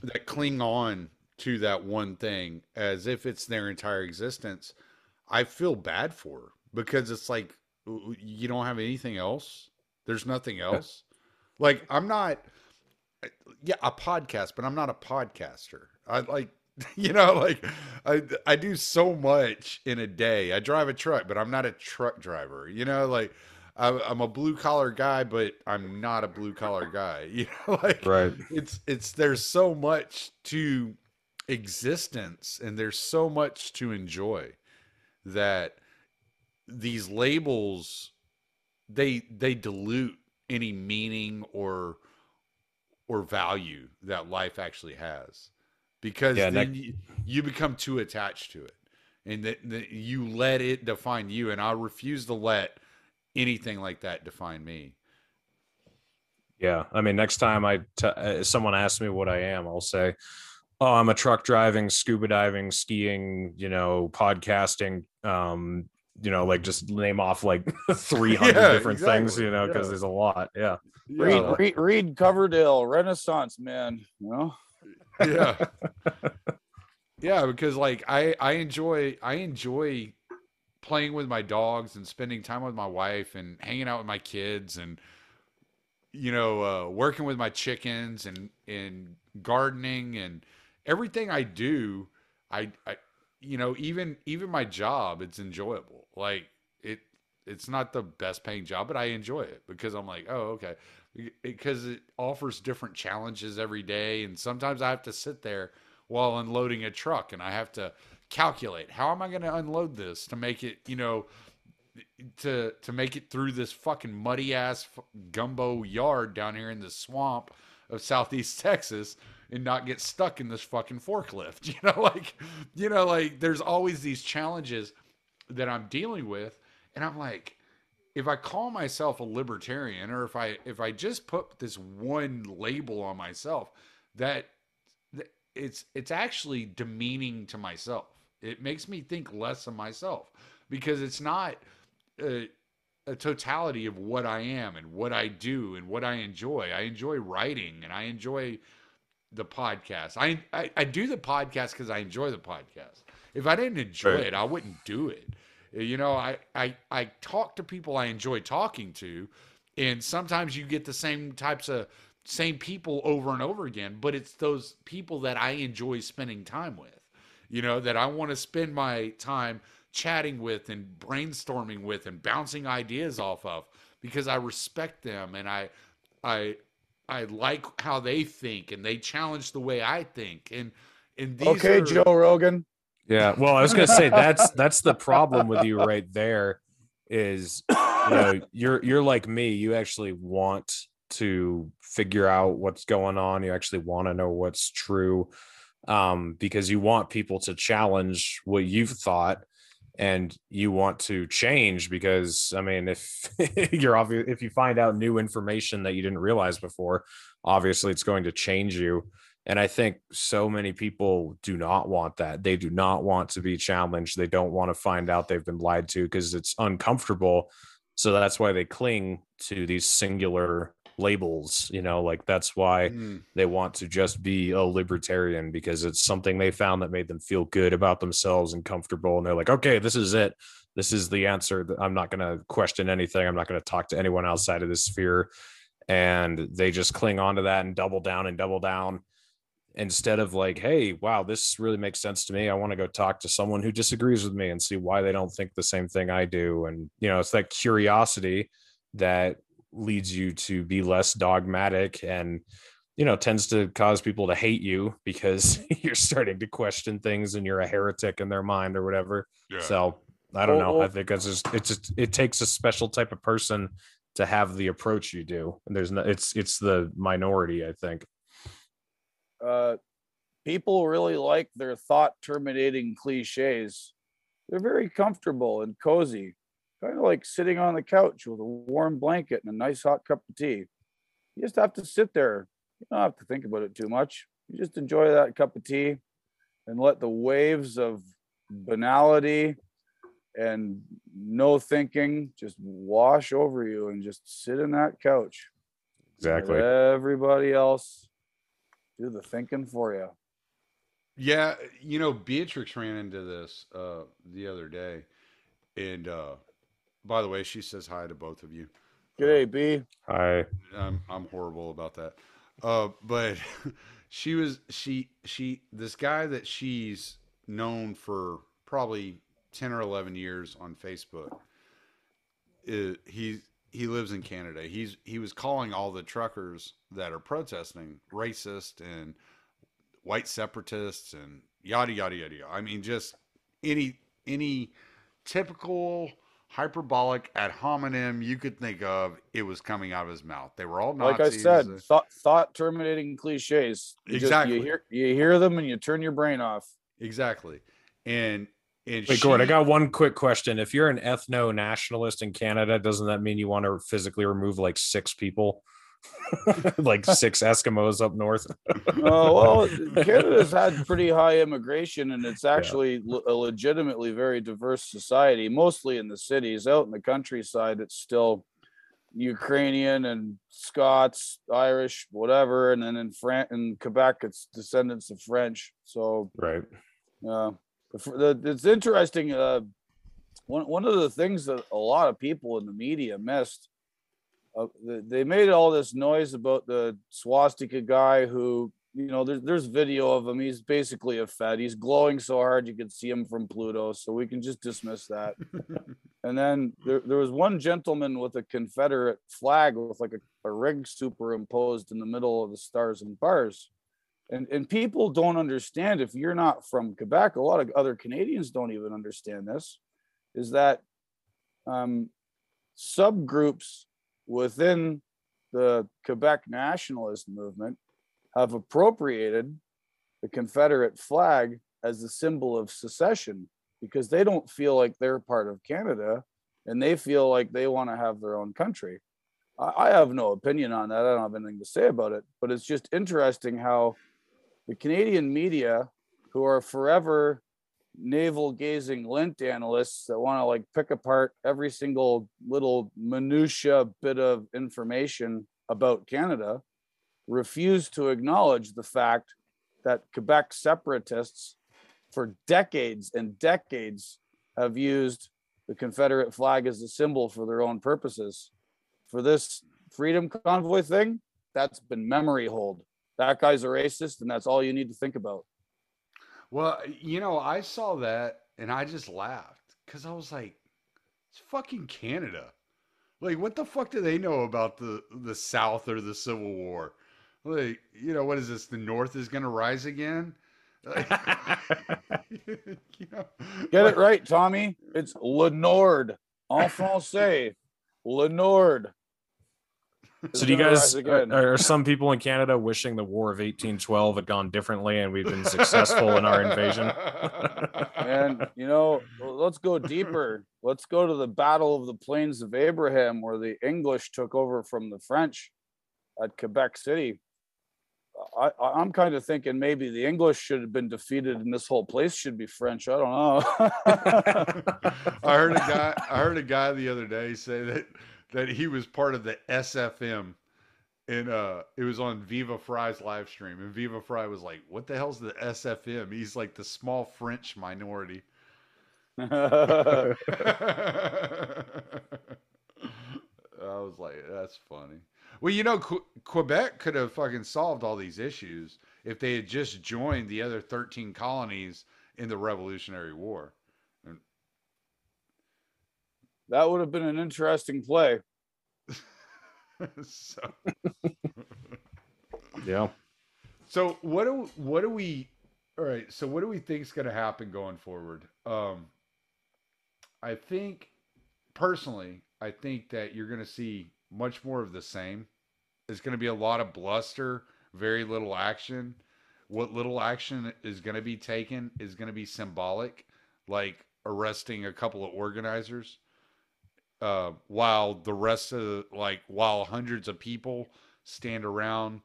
that cling on to that one thing as if it's their entire existence, I feel bad for because it's like you don't have anything else. There's nothing else. Like I'm not yeah, a podcast, but I'm not a podcaster. I like you know, like I I do so much in a day. I drive a truck, but I'm not a truck driver. You know, like I'm, I'm a blue collar guy, but I'm not a blue collar guy. You know, like Right. it's it's there's so much to existence and there's so much to enjoy that these labels they they dilute any meaning or or value that life actually has because Yeah, then that- you, you become too attached to it and that you let it define you and i refuse to let anything like that define me Yeah, I mean, next time I t- uh, someone asks me what I am, I'll say, "Oh, I'm a truck driving, scuba diving, skiing, you know, podcasting, um, you know, like just name off like 300 Yeah, different things, you know, because yeah. there's a lot." Yeah, Reed, Reed, Reed Coverdale, Renaissance man. You know, yeah yeah because like i i enjoy i enjoy playing with my dogs and spending time with my wife and hanging out with my kids and you know uh, working with my chickens and and gardening and everything i do i i you know even even my job it's enjoyable. Like it it's not the best paying job but i enjoy it because i'm like oh okay. Because it offers different challenges every day. And sometimes i have to sit there while unloading a truck and i have to calculate how am i going to unload this to make it you know to to make it through this fucking muddy ass gumbo yard down here in the swamp of southeast texas and not get stuck in this fucking forklift you know like you know like there's always these challenges that i'm dealing with and i'm like if I call myself a libertarian or if I if I just put this one label on myself, that, it's it's actually demeaning to myself. It makes me think less of myself because it's not a, a totality of what I am and what I do and what I enjoy. I enjoy writing and I enjoy the podcast. I I, I do the podcast because I enjoy the podcast. If I didn't enjoy Right. it, I wouldn't do it. Eh, you know, I, I I talk to people I enjoy talking to, and sometimes you get the same types of same people over and over again, but it's those people that I enjoy spending time with. You know, that I want to spend my time chatting with and brainstorming with and bouncing ideas off of because I respect them and I I I like how they think and they challenge the way I think and and these okay, are, Joe Rogan. yeah. Well, I was gonna say that's that's the problem with you right there. Is you know you're you're like me. You actually want to figure out what's going on. You actually want to know what's true, um, because you want people to challenge what you've thought, and you want to change. Because I mean, if you're obvious, if you find out new information that you didn't realize before, obviously it's going to change you. And I think so many people do not want that. They do not want to be challenged. They don't want to find out they've been lied to because it's uncomfortable. So that's why they cling to these singular labels, you know, like that's why Mm, they want to just be a libertarian because it's something they found that made them feel good about themselves and comfortable. And they're like, okay, this is it. This is the answer. I'm not going to question anything. I'm not going to talk to anyone outside of this sphere. And they just cling on to that and double down and double down instead of like, hey, wow, this really makes sense to me. I want to go talk to someone who disagrees with me and see why they don't think the same thing I do. And, you know, it's that curiosity that leads you to be less dogmatic and, you know, tends to cause people to hate you because you're starting to question things and you're a heretic in their mind or whatever. yeah. So I don't know. Well- I think it's just, it's just, it takes a special type of person to have the approach you do. And there's no, it's, it's the minority, I think. uh, people really like their thought terminating cliches. They're very comfortable and cozy, kind of like sitting on the couch with a warm blanket and a nice hot cup of tea. You just have to sit there. You don't have to think about it too much. You just enjoy that cup of tea and let the waves of banality and no thinking just wash over you and just sit in that couch. Let Exactly. Everybody else do the thinking for you. Yeah, you know, Beatrix ran into this uh, the other day, and uh, by the way, she says hi to both of you. G'day, B. I I'm I'm horrible about that, uh, but she was she she this guy that she's known for probably 10 or 11 years on Facebook is he he lives in Canada. He's he was calling all the truckers that are protesting racist and white separatists and yada yada yada. yada. I mean just any any typical hyperbolic ad hominem you could think of it was coming out of his mouth. They were all Nazis. like I said, thought thought terminating cliches. You just- Exactly. you hear you hear them and you turn your brain off. exactly. And and Wait, Gord, I got one quick question. If you're an ethno nationalist in Canada, doesn't that mean you want to physically remove like six people? like six Eskimos up north? Oh well, Canada's had pretty high immigration, and it's actually le- a legitimately very diverse society. Mostly in the cities, out in the countryside, it's still Ukrainian and Scots, Irish, whatever, and then in France, in Quebec, it's descendants of French. So Right. yeah, the, it's interesting. Uh, one one of the things that a lot of people in the media missed, uh, they, made all this noise about the swastika guy who, you know, there's there's video of him. He's basically a fed. He's glowing so hard you could see him from Pluto. So we can just dismiss that. and then there, there was one gentleman with a Confederate flag with like a, a rig superimposed in the middle of the stars and bars and and people don't understand if you're not from Quebec. A lot of other Canadians don't even understand this. Is that um, subgroups within the Quebec nationalist movement have appropriated the Confederate flag as a symbol of secession because they don't feel like they're part of Canada and they feel like they want to have their own country. I, I have no opinion on that. I don't have anything to say about it, but it's just interesting how the Canadian media, who are forever navel gazing lint analysts that want to like pick apart every single little minutia bit of information about Canada, refuse to acknowledge the fact that Quebec separatists for decades and decades have used the Confederate flag as a symbol for their own purposes. For this freedom convoy thing, that's been memory hold. That guy's a racist, and that's all you need to think about. Well, you know, I saw that and I just laughed because I was like, it's fucking Canada. Like, what the fuck do they know about the the South or the Civil War? Like, you know, what is this? The North is going to rise again? You know, Get like- it right, Tommy. It's Le Nord. En français. Le Nord. It's So do you guys rise uh, are, are some people in Canada wishing the War of 1812 had gone differently and we've been successful in our invasion? And you know, let's go deeper. Let's go to the Battle of the Plains of Abraham, where the English took over from the French at Quebec City. I, I- I'm kind of thinking maybe the English should have been defeated, and this whole place should be French. I don't know. I heard a guy. I heard a guy the other day say that that he was part of the SFM, and uh, it was on Viva Frei's live stream, and Viva Frei was like, "What the hell's the SFM?" He's like the small French minority. I was like, "That's funny." Well, you know, Que- Quebec could have fucking solved all these issues if they had just joined the other thirteen colonies in the Revolutionary War. That would have been an interesting play. so, yeah. so what do what do we? All right. So what do we think is going to happen going forward? Um, I think personally, I think that you're going to see much more of the same. It's going to be a lot of bluster, very little action. What little action is going to be taken is going to be symbolic, like arresting a couple of organizers. Uh, while the rest of like while hundreds of people stand around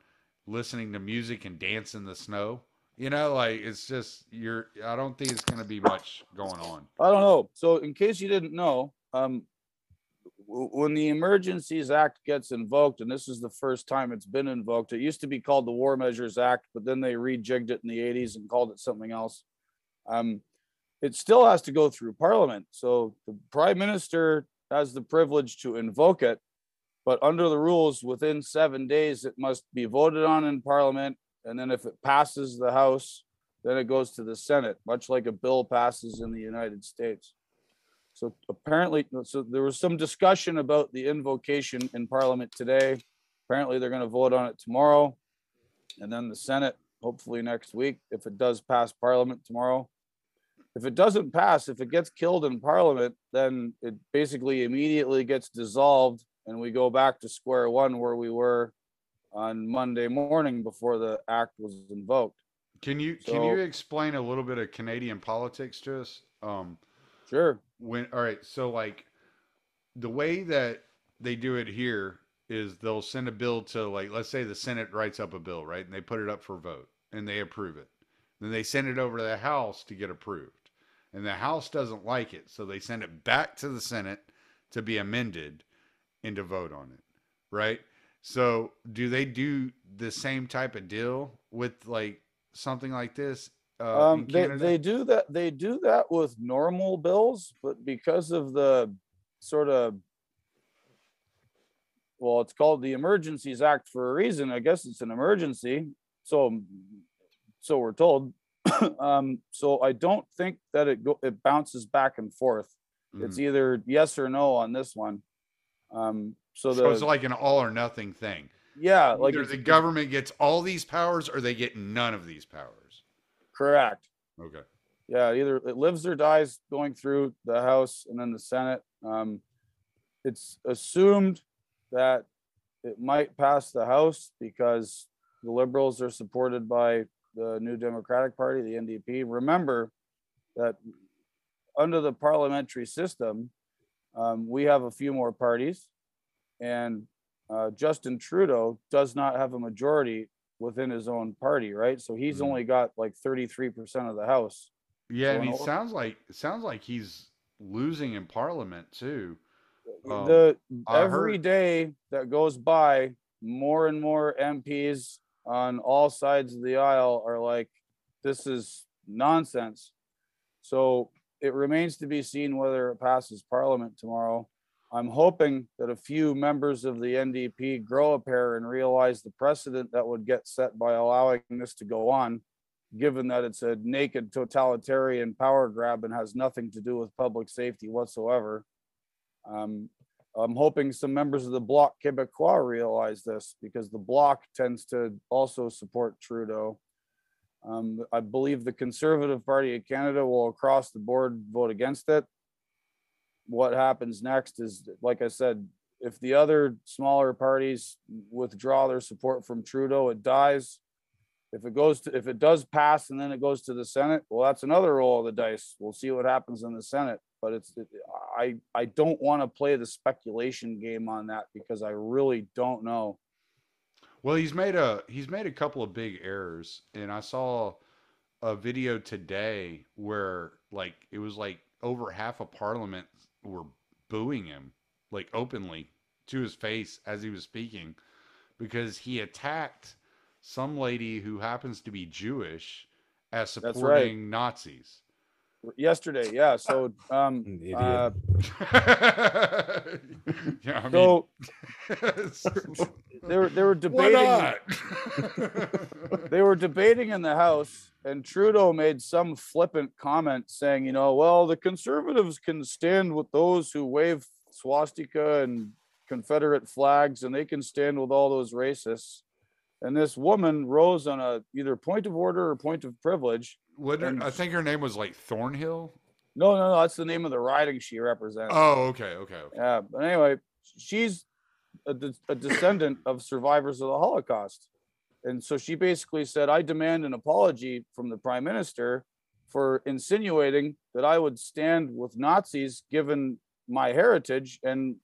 listening to music and dance in the snow. You know, like it's just you're. I don't think it's going to be much going on. I don't know. So, in case you didn't know, um, when the Emergencies Act gets invoked, and this is the first time it's been invoked, it used to be called the War Measures Act, but then they rejigged it in the 80s and called it something else. Um, it still has to go through Parliament. So, the Prime Minister has the privilege to invoke it, but under the rules, within seven days, it must be voted on in Parliament and then if it passes the House, then it goes to the Senate, much like a bill passes in the United States. So apparently, so there was some discussion about the invocation in Parliament today. Apparently, they're going to vote on it tomorrow, and then the Senate hopefully next week if it does pass Parliament tomorrow. If it doesn't pass, if it gets killed in Parliament, then it basically immediately gets dissolved, and we go back to square one where we were on Monday morning before the act was invoked. Can you can you explain a little bit of Canadian politics to us? Um, Sure. when all right, so like the way that they do it here is they'll send a bill to like let's say the Senate writes up a bill, right? And they put it up for vote and they approve it. Then they send it over to the House to get approved. And the House doesn't like it, so they send it back to the Senate to be amended and to vote on it, right? So, do they do the same type of deal with like something like this uh, Um, they, they do that, they do that with normal bills, but because of the sort of well, it's called the Emergencies Act for a reason. I guess it's an emergency. So, so we're told. um, so I don't think that it go, it bounces back and forth. It's Mhm. either yes or no on this one. Um, so the so it's like an all or nothing thing. yeah, like Either the government gets all these powers or they get none of these powers. correct. Okay. Yeah, either it lives or dies going through the House and then the Senate. Um, it's assumed that it might pass the House because the Liberals are supported by the New Democratic Party, the NDP. Remember that under the parliamentary system, um, we have a few more parties, and uh, Justin Trudeau does not have a majority within his own party, right? So he's Mhm. only got like 33% of the House. Yeah, and he over. sounds like it sounds like he's losing in Parliament too. Um, the every heard- day that goes by, more and more MPs on all sides of the aisle are like, "This is nonsense." So it remains to be seen whether it passes Parliament tomorrow. I'm hoping that a few members of the NDP grow a pair and realize the precedent that would get set by allowing this to go on, given that it's a naked totalitarian power grab and has nothing to do with public safety whatsoever. Um, I'm hoping some members of the Bloc Québécois realize this because the Bloc tends to also support Trudeau. Um, I believe the Conservative Party of Canada will across the board vote against it. What happens next is, like I said, if the other smaller parties withdraw their support from Trudeau, it dies. If it goes to, if it does pass and then it goes to the Senate, well, that's another roll of the dice. We'll see what happens in the Senate. But it's, it- I, I don't want to play the speculation game on that because I really don't know. Well, he's made a he's made a couple of big errors, and I saw a video today where like it was like over half of Parliament were booing him like openly to his face as he was speaking because he attacked some lady who happens to be Jewish as right. supporting Nazis. Yesterday, yeah. So, um, uh, yeah, I so they were they were why debating. not? they were debating in the House, and Trudeau made some flippant comment saying, you know, well, the conservatives can stand with those who wave swastika and Confederate flags, and they can stand with all those racists. And this woman rose on a either point of order or point of privilege. What her- I think her name was like Thornhill. No, no, no, that's the name of the riding she represents. Oh, okay, okay, okay. Yeah, but anyway, she's a, de- a descendant of survivors of the Holocaust. And so she basically said, I demand an apology from the prime minister for insinuating that I would stand with Nazis given my heritage. And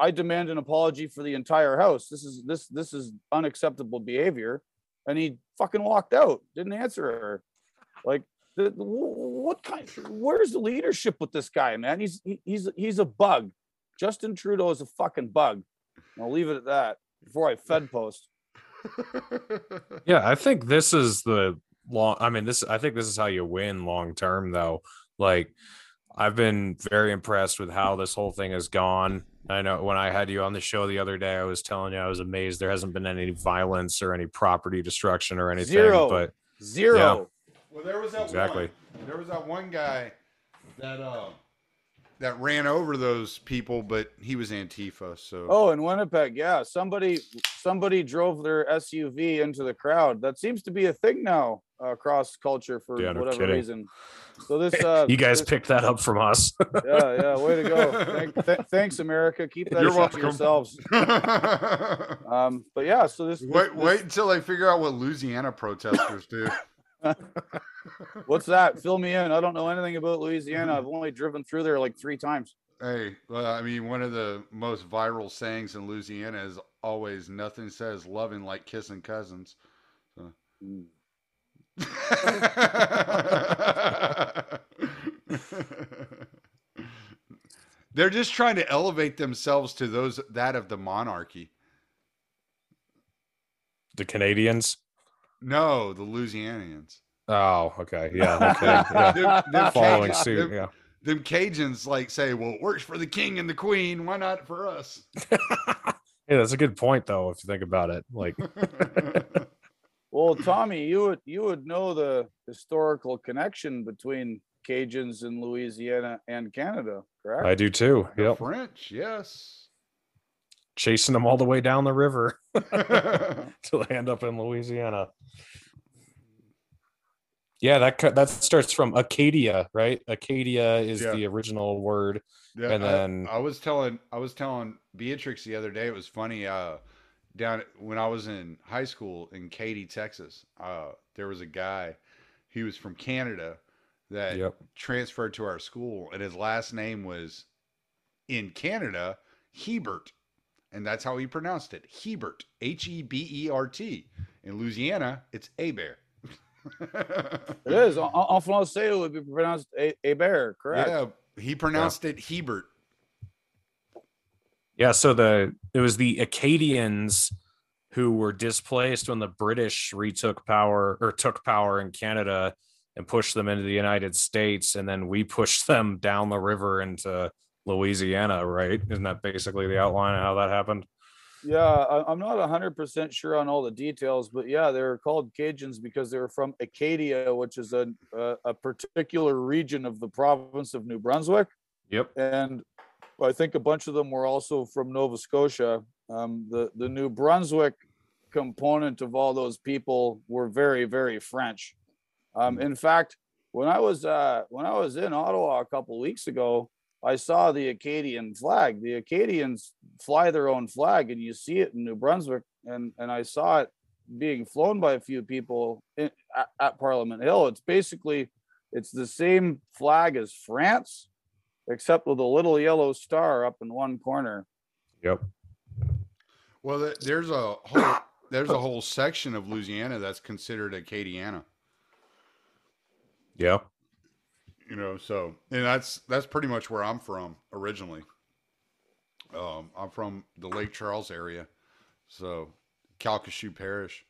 I demand an apology for the entire house. This is this this is unacceptable behavior. And he fucking walked out, didn't answer her. Like the, the- what kind where's the leadership with this guy, man? He's he's he's a bug. Justin Trudeau is a fucking bug. I'll leave it at that before I fed post. Yeah, I think this is the long. I mean, this. I think this is how you win long term, though. Like, I've been very impressed with how this whole thing has gone. I know when I had you on the show the other day, I was telling you I was amazed there hasn't been any violence or any property destruction or anything. Zero. But Zero. Well, there was that Exactly. one. There was that one guy that uh that ran over those people, but he was Antifa. So Oh, in Winnipeg, yeah. Somebody somebody drove their SUV into the crowd. That seems to be a thing now uh, across culture for Yeah, no whatever kidding. reason. So this uh you guys this- picked that up from us. yeah, yeah, way to go. Thank, th- thanks, America. Keep that You're welcome. to yourselves. Um, but yeah, so this, this- wait, this- wait until they figure out what Louisiana protesters do. What's that? Fill me in. I don't know anything about Louisiana. I've only driven through there like three times. Hey, well, I mean, one of the most viral sayings in Louisiana is always "Nothing says loving like kissing cousins." So. They're just trying to elevate themselves to those that of the monarchy. the Canadians. No, the Louisianians. Oh, okay. Yeah. Okay. Yeah. Them, them Following Cajuns- suit. them- Yeah. them Cajuns like say, "Well, it works for the king and the queen. Why not for us?" Yeah, that's a good point though, if you think about it. Like Well, Tommy, you would you would know the historical connection between Cajuns in Louisiana and Canada, correct? I do too. Yep. French, yes. Chasing them all the way down the river till they end up in Louisiana. Yeah, that that starts from Acadia, right? Acadia is Yeah. the original word. Yeah, And I- then- I, was telling I was telling Beatrix the other day. It was funny. Uh, down when I was in high school in Katy, Texas, uh, there was a guy. He was from Canada that Yep. transferred to our school, and his last name was in Canada Hebert, and that's how he pronounced it. Hebert, H E B E R T. In Louisiana, it's Abear. It is. En, en français, it would be pronounced a, a bear, correct? Yeah, he pronounced it Hebert. Yeah, so the it was the Acadians who were displaced when the British retook power or took power in Canada and pushed them into the United States, and then we pushed them down the river into Louisiana, right? Isn't that basically the outline of how that happened? Yeah, I, I'm not 100% sure on all the details, but yeah, they're called Cajuns because they were from Acadia, which is a, a, a particular region of the province of New Brunswick. Yep. And I think a bunch of them were also from Nova Scotia. Um, the, the New Brunswick component of all those people were very, very French. Um, in fact, when I was uh, when I was in Ottawa a couple weeks ago, I saw the Acadian flag. The Acadians fly their own flag, and you see it in New Brunswick. And and I saw it being flown by a few people in, at, at Parliament Hill. It's basically it's the same flag as France, except with a little yellow star up in one corner. Yep. Well, there's a whole there's a whole section of Louisiana that's considered Acadiana. Yep. You know, so and that's that's pretty much where I'm from originally. Um, I'm from the Lake Charles area, so Calcasieu Parish.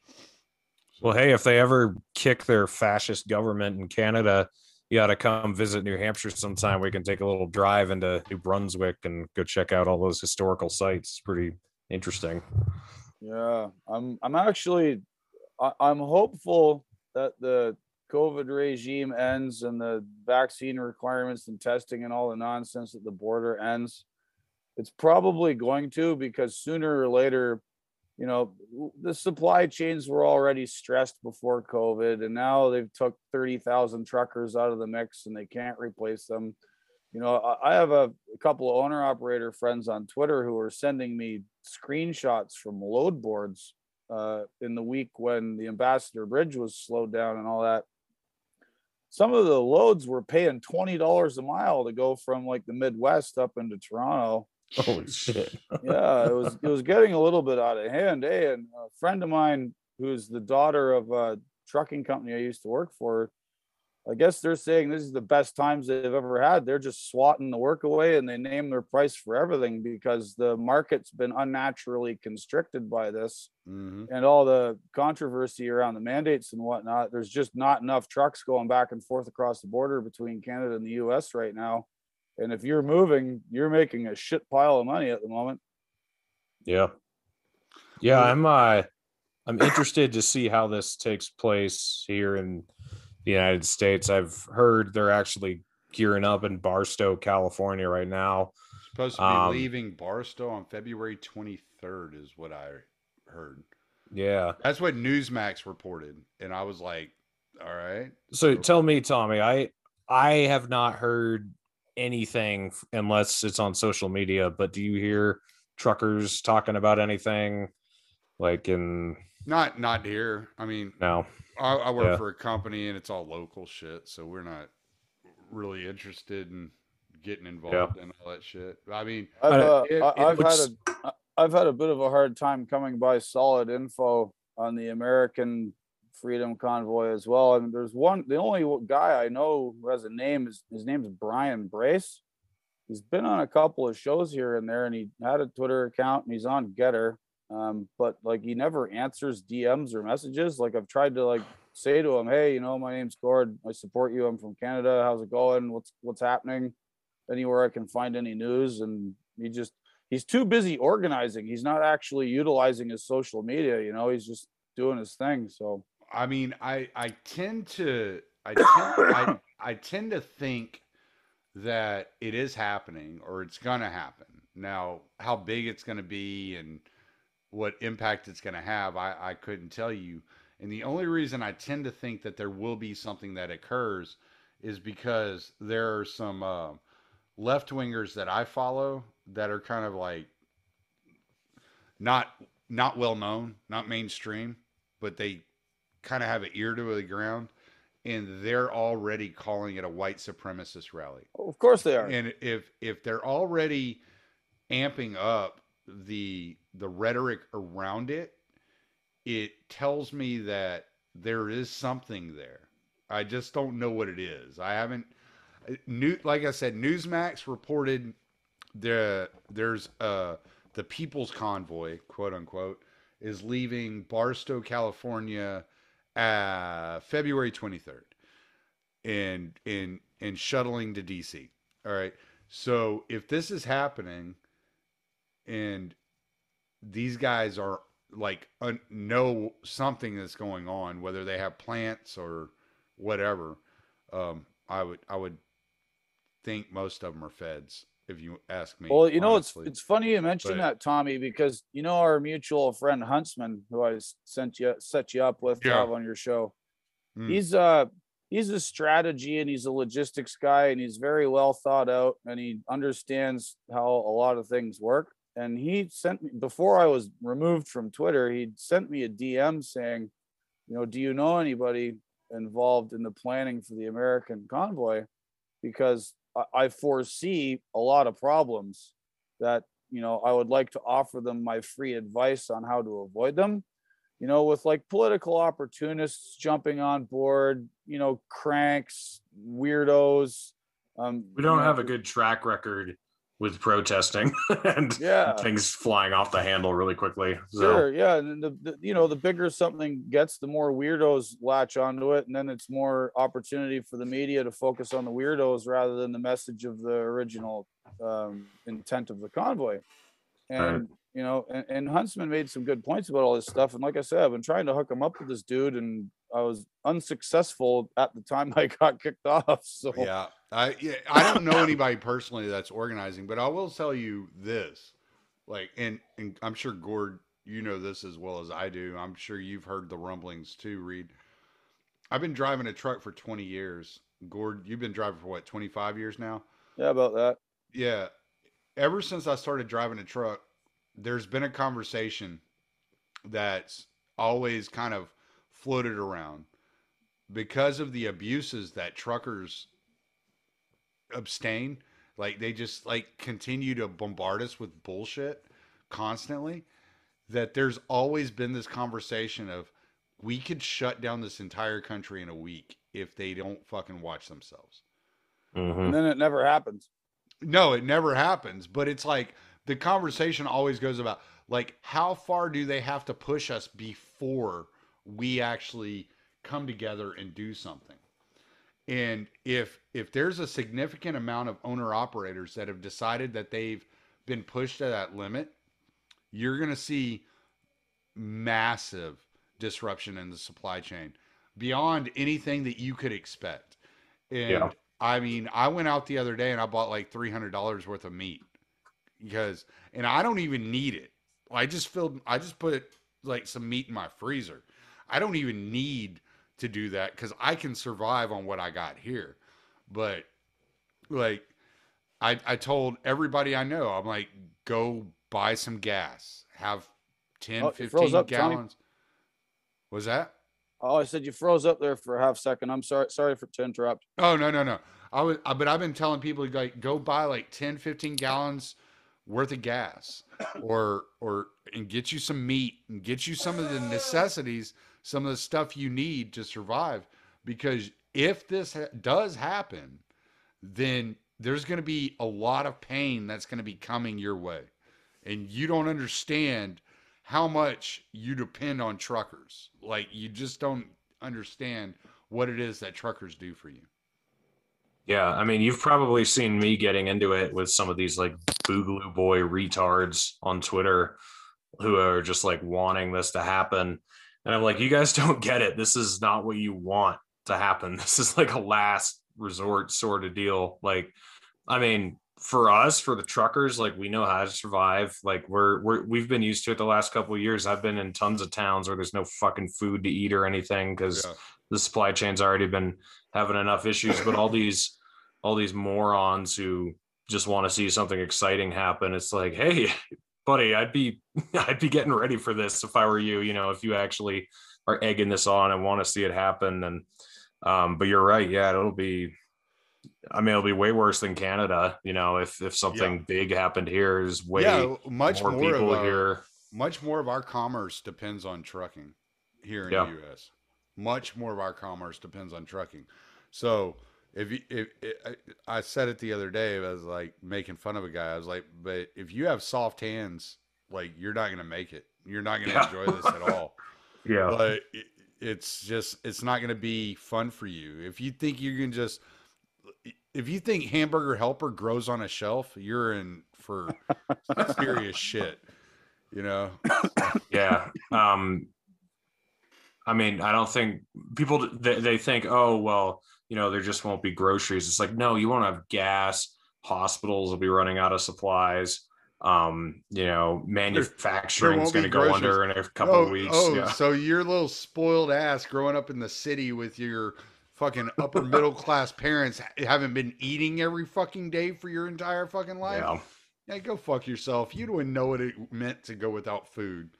Well, hey, if they ever kick their fascist government in Canada, you got to come visit New Hampshire sometime. We can take a little drive into New Brunswick and go check out all those historical sites. It's pretty interesting. Yeah, I'm I'm actually I, I'm hopeful that the COVID regime ends and the vaccine requirements and testing and all the nonsense at the border ends. It's probably going to because sooner or later, you know, the supply chains were already stressed before COVID, and now they've took thirty thousand truckers out of the mix and they can't replace them. You know, I have a, a couple of owner operator friends on Twitter who are sending me screenshots from load boards uh, in the week when the Ambassador Bridge was slowed down and all that. Some of the loads were paying twenty dollars a mile to go from like the Midwest up into Toronto. Holy shit. Yeah, it was it was getting a little bit out of hand. Eh? And a friend of mine who's the daughter of a trucking company I used to work for, I guess they're saying this is the best times they've ever had. They're just swatting the work away and they name their price for everything because the market's been unnaturally constricted by this hmm and all the controversy around the mandates and whatnot. There's just not enough trucks going back and forth across the border between Canada and the US right now. And if you're moving, you're making a shit pile of money at the moment. Yeah. Yeah, I'm uh I'm interested to see how this takes place here in the United States. I've heard they're actually gearing up in Barstow, California right now. Supposed to be Um, leaving Barstow on February 23rd, is what I heard. Yeah. That's what Newsmax reported, and I was like, "All right." So So- tell me, Tommy, I I have not heard anything unless it's on social media, but do you hear truckers talking about anything like in Not not here. I mean, no. I, I work Yeah. for a company, and it's all local shit, so we're not really interested in getting involved in all that shit. I mean, I've, Uh, it- I- it I've had a I've had a bit of a hard time coming by solid info on the American Freedom Convoy as well. I mean, there's one the only guy I know who has a name is his name's Brian Brase. He's been on a couple of shows here and there, and he had a Twitter account and he's on Gettr. Um, but like he never answers DMs or messages. Like I've tried to like say to him, hey, you know, my name's Gord. I support you. I'm from Canada. How's it going? What's what's happening? Anywhere I can find any news, and he just he's too busy organizing. He's not actually utilizing his social media. You know, he's just doing his thing. So I mean, I I tend to I tend, I, I tend to think that it is happening or it's gonna happen. Now, how big it's gonna be and what impact it's gonna have, I, I couldn't tell you. And the only reason I tend to think that there will be something that occurs is because there are some uh, left wingers that I follow that are kind of like not not well known, not mainstream, but they kind of have an ear to the ground, and they're already calling it a white supremacist rally. of course they are. And if if they're already amping up the the rhetoric around it, it tells me that there is something there. I just don't know what it is. I haven't new like I said, Newsmax reported the there's uh the People's Convoy, quote unquote, is leaving Barstow, California, uh, February 23rd, and in and shuttling to DC. All right. So if this is happening, and these guys are like un- know something that's going on, whether they have plants or whatever, um, I would I would think most of them are feds. If you ask me, Well, you know, honestly. it's it's funny you mention But- that, Tommy, because you know our mutual friend Huntsman, who I sent you set you up with Yeah. have on your show. Mm. He's uh he's a strategy and he's a logistics guy and he's very well thought out and he understands how a lot of things work. And he sent me before I was removed from Twitter, he sent me a DM saying, you know, do you know anybody involved in the planning for the American convoy? Because I, I foresee a lot of problems that you know I would like to offer them my free advice on how to avoid them. You know, with like political opportunists jumping on board, you know, cranks, weirdos. Um, We don't you know, have a good track record with protesting and Yeah. things flying off the handle really quickly. So Sure, yeah, and the, the you know the bigger something gets, the more weirdos latch onto it, and then it's more opportunity for the media to focus on the weirdos rather than the message of the original um, intent of the convoy. And you know, and, and Huntsman made some good points about all this stuff. And like I said, I've been trying to hook him up with this dude, and I was unsuccessful at the time I got kicked off. So Yeah, I yeah, I don't know anybody personally that's organizing, but I will tell you this, like, and and I'm sure Gord, you know this as well as I do. I'm sure you've heard the rumblings too, Reed. I've been driving a truck for 20 years. Gord, you've been driving for what, 25 years now? yeah, about that. Yeah. Ever since I started driving a truck, there's been a conversation that's always kind of floated around because of the abuses that truckers abstain. Like they just like continue to bombard us with bullshit constantly. That there's always been this conversation of we could shut down this entire country in a week if they don't fucking watch themselves. Mhm. And then it never happens. No, it never happens. But it's like the conversation always goes about like how far do they have to push us before we actually come together and do something? And if if there's a significant amount of owner operators that have decided that they've been pushed to that limit, you're going to see massive disruption in the supply chain beyond anything that you could expect. And Yeah. I mean, I went out the other day and I bought like $300 worth of meat because, and I don't even need it. I just filled, I just put like some meat in my freezer. I don't even need to do that because I can survive on what I got here. But like, I, I told everybody I know, I'm like, go buy some gas, have 10, Oh, 15 froze up, Tony. gallons. Was that? Oh, I said you froze up there for a half second. I'm sorry. Sorry for to interrupt. Oh no no no! I was, I, but I've been telling people like go buy like 10, 15 gallons worth of gas, or or and get you some meat and get you some of the necessities, some of the stuff you need to survive. Because if this ha- does happen, then there's going to be a lot of pain that's going to be coming your way, and you don't understand how much you depend on truckers. Like you just don't understand what it is that truckers do for you. Yeah, I mean, you've probably seen me getting into it with some of these like Boogaloo boy retards on Twitter who are just like wanting this to happen. And I'm like, you guys don't get it. This is not what you want to happen. This is like a last resort sort of deal. Like, I mean, for us, for the truckers, like we know how to survive. Like we're we're we've been used to it the last couple of years. I've been in tons of towns where there's no fucking food to eat or anything because Yeah. the supply chain's already been having enough issues. But all these all these morons who just want to see something exciting happen. It's like, hey, buddy, I'd be I'd be getting ready for this if I were you. You know, if you actually are egging this on and want to see it happen. And um, but you're right, yeah, it'll be. I mean, it'll be way worse than Canada. You know, if if something big happened here, is way yeah, much more, more, people of our, here. much more of our commerce depends on trucking here in Yeah. the U.S. Much more of our commerce depends on trucking. So if you, if, I I said it the other day, I was like making fun of a guy. I was like, but if you have soft hands, like you're not gonna make it. You're not gonna Yeah. enjoy this at all. Yeah, but it, it's just it's not going to be fun for you if you think you can just if you think hamburger helper grows on a shelf you're in for serious shit you know yeah um i mean i don't think people they, they think oh well you know there just won't be groceries. It's like no you won't have gas. Hospitals will be running out of supplies. Um you know manufacturing's won't going to go under in a couple oh, of weeks oh yeah. so your little spoiled ass growing up in the city with your fucking upper middle class parents haven't been eating every fucking day for your entire fucking life? Yeah. Yeah go fuck yourself. You don't know what it meant to go without food.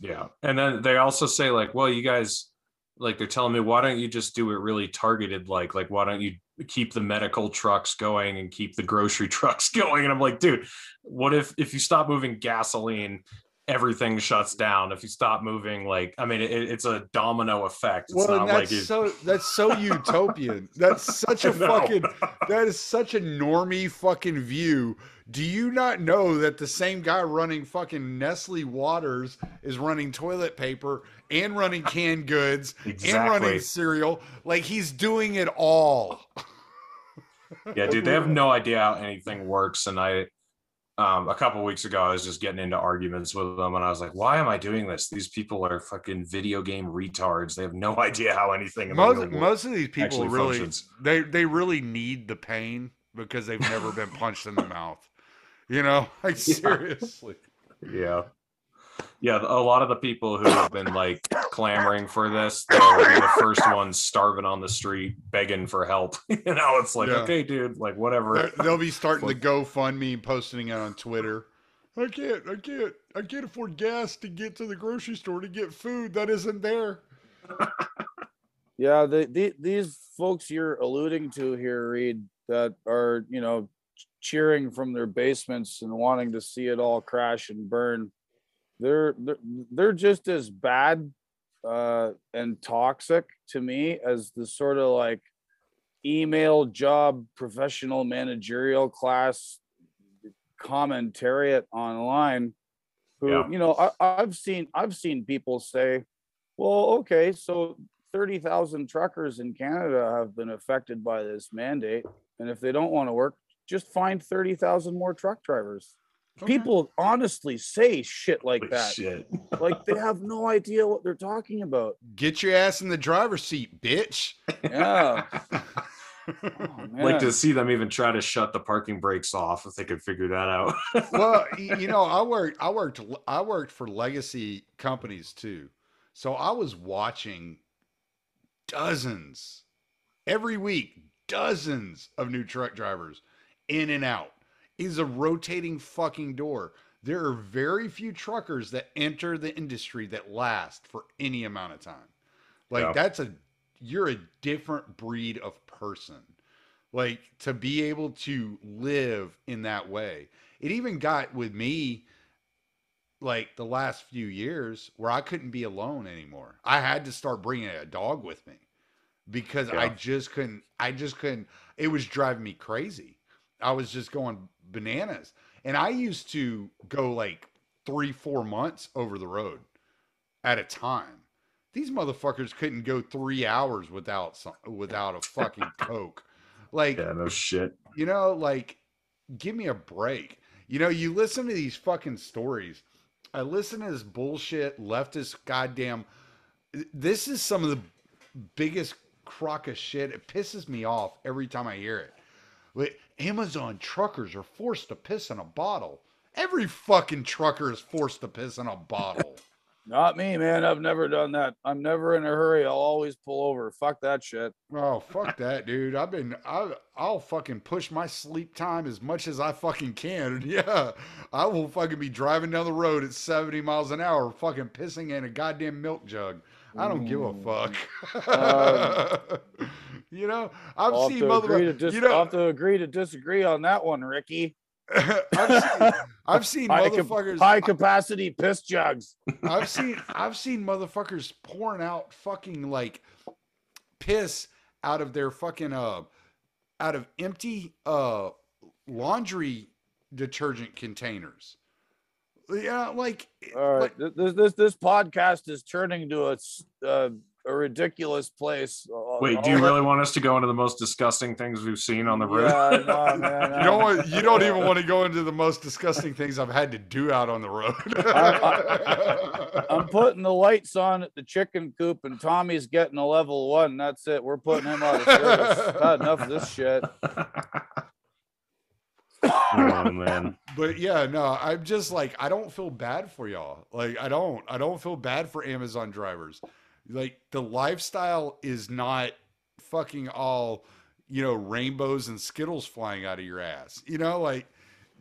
Yeah. And then they also say, like, well, you guys, like, they're telling me, why don't you just do it really targeted? Like, like, why don't you keep the medical trucks going and keep the grocery trucks going? And I'm like, dude, what if, if you stop moving gasoline, everything shuts down? If you stop moving, like, I mean, it, it's a domino effect. It's well, not and like that's so that's so utopian. That's such a fucking that is such a normie fucking view. Do you not know that the same guy running fucking Nestle Waters is running toilet paper and running canned goods and running cereal? Like he's doing it all. yeah, dude, they have no idea how anything works. And I, um, a couple weeks ago, I was just getting into arguments with them, and I was like, "Why am I doing this? These people are fucking video game retards. They have no idea how anything Most most of these people really functions." they they really need the pain because they've never been punched in the mouth. You know, like Yeah. seriously. Yeah, yeah. A lot of the people who have been like clamoring for this, they'll be the first ones starving on the street, begging for help. you know, it's like, Yeah. okay, dude, like whatever. They're- They'll be starting the GoFundMe and posting it on Twitter. I can't, I can't, I can't afford gas to get to the grocery store to get food that isn't there. Yeah, the, the these folks you're alluding to here, Reed, that are you know cheering from their basements and wanting to see it all crash and burn, they're they're, they're just as bad uh, and toxic to me as the sort of like email job professional managerial class commentariat online who Yeah. you know I, i've seen i've seen people say well okay so 30,000 truckers in Canada have been affected by this mandate. And if they don't want to work, just find 30,000 more truck drivers. Okay. People honestly say shit like Holy that. shit. Like they have no idea what they're talking about. Get your ass in the driver's seat, bitch. Yeah. Oh, like to see them even try to shut the parking brakes off if they could figure that out. well, you know, I worked, I worked, I worked for legacy companies too. So I was watching dozens every week, dozens of new truck drivers in and out. Is a rotating fucking door. There are very few truckers that enter the industry that last for any amount of time. Like Yeah. that's a you're a different breed of person. Like to be able to live in that way. It even got with me like the last few years where I couldn't be alone anymore. I had to start bringing a dog with me because I just couldn't I just couldn't it was driving me crazy. I was just going bananas. And I used to go like 3 4 months over the road at a time. These motherfuckers couldn't go 3 hours without some, without a fucking coke. Like yeah, no shit. you know, like, give me a break. You know, you listen to these fucking stories. I listen to this bullshit leftist goddamn. This is some of the biggest crock of shit. It pisses me off every time I hear it. Amazon truckers are forced to piss in a bottle. Every fucking trucker is forced to piss in a bottle. Not me, man. I've never done that. I'm never in a hurry. I'll always pull over. Fuck that shit. Oh fuck that, dude! I've been I I'll fucking push my sleep time as much as I fucking can. Yeah, I will fucking be driving down the road at seventy miles an hour, fucking pissing in a goddamn milk jug. I don't give a fuck. Um, you know, I've I'll seen motherfuckers. dis- You I'll know, have to agree to disagree on that one, Ricky. I've seen, I've seen High, motherfuckers. high capacity piss jugs. I've seen I've seen motherfuckers pouring out fucking like piss out of their fucking uh out of empty uh laundry detergent containers. Yeah, like All right, like- this this this podcast is turning to a uh, a ridiculous place. Uh, Wait, do you really want us to go into the most disgusting things we've seen on the road? Yeah, no, man. you don't want, you don't even want to go into the most disgusting things I've had to do out on the road. I'm putting the lights on at the chicken coop, and Tommy's getting a level one. That's it. We're putting him out of service. Had enough of this shit. oh man. but yeah, no, I'm just like I don't feel bad for y'all. Like I don't, I don't feel bad for Amazon drivers. Like the lifestyle is not fucking all, you know, rainbows and skittles flying out of your ass. You know, like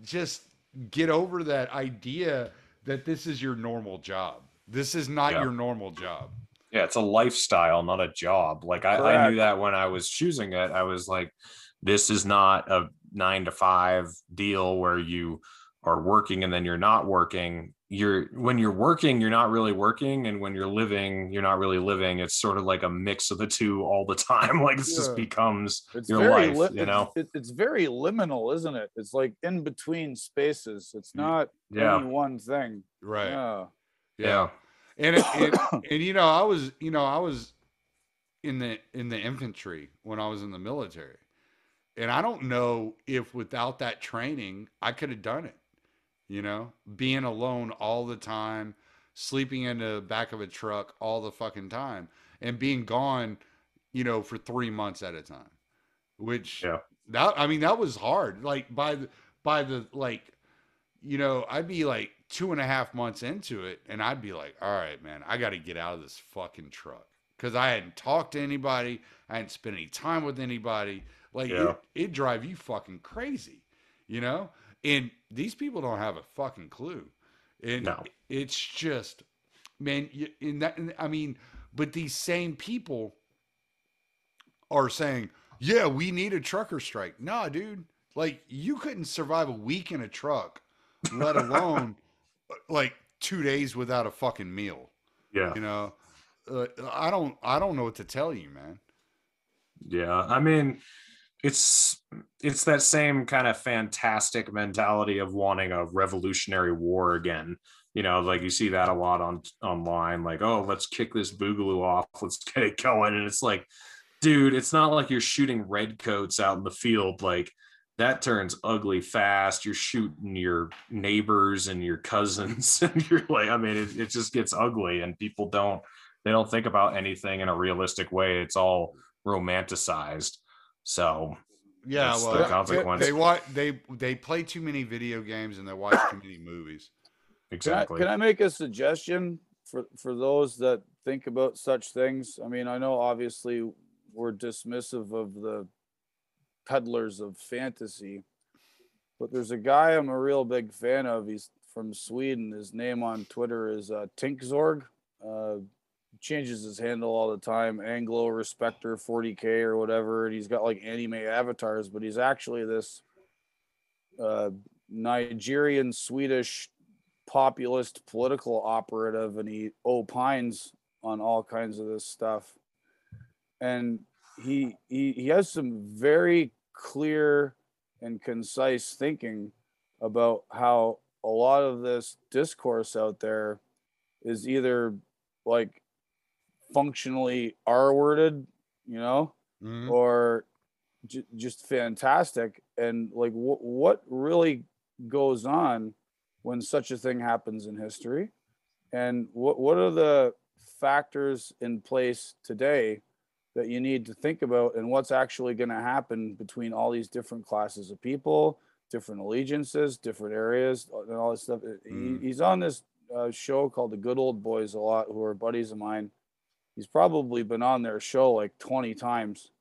just get over that idea that this is your normal job. This is not Yeah. your normal job. Yeah, it's a lifestyle, not a job. Like I, I knew that when I was choosing it. I was like, this is not a nine to five deal where you are working and then you're not working. You're when you're working, you're not really working, and when you're living, you're not really living. It's sort of like a mix of the two all the time. Like it just becomes It's your very life, li- you know? It's, it's very liminal, isn't it? It's like in between spaces. It's not Yeah, any one thing. Right. Yeah. yeah, and it, it, and you know i was you know i was in the in the infantry when i was in the military and i don't know if without that training i could have done it you know being alone all the time sleeping in the back of a truck all the fucking time and being gone you know for three months at a time which Yeah. that i mean that was hard like by the by the like you know i'd be like two and a half months into it and i'd be like all right man i got to get out of this fucking truck because i hadn't talked to anybody i hadn't spent any time with anybody like Yeah. it, it drive you fucking crazy you know and these people don't have a fucking clue. And No. it's just man in that and i mean but these same people are saying yeah we need a trucker strike. Nah dude. Like you couldn't survive a week in a truck let alone like two days without a fucking meal. Yeah. you know? Uh, i don't i don't know what to tell you man. Yeah, I mean, it's it's that same kind of fantastic mentality of wanting a revolutionary war again, you know, like you see that a lot on online, like, oh, let's kick this boogaloo off, let's get it going. And it's like, dude, it's not like you're shooting redcoats out in the field. Like that turns ugly fast. You're shooting your neighbors and your cousins, and you're like, I mean, it, it just gets ugly, and people don't they don't think about anything in a realistic way. It's all romanticized. So Yeah, well, the they- consequence. They watch they they play too many video games and they watch too many movies. Can I, exactly. can I make a suggestion for, for those that think about such things? I mean, I know obviously we're dismissive of the peddlers of fantasy, but there's a guy I'm a real big fan of. He's from Sweden. His name on Twitter is uh, Tinkzorg. Uh, changes his handle all the time. Anglo Respecter 40k or whatever. And he's got like anime avatars, but he's actually this uh, Nigerian Swedish populist political operative and he opines on all kinds of this stuff and he he, he has some very clear and concise thinking about how a lot of this discourse out there is either like functionally r worded you know Mhm. or j- just fantastic and like wh- what really goes on when such a thing happens in history and what what are the factors in place today that you need to think about and what's actually going to happen between all these different classes of people different allegiances different areas and all this stuff He- Mm. he's on this uh, show called the good old boys a lot who are buddies of mine he's probably been on their show like 20 times.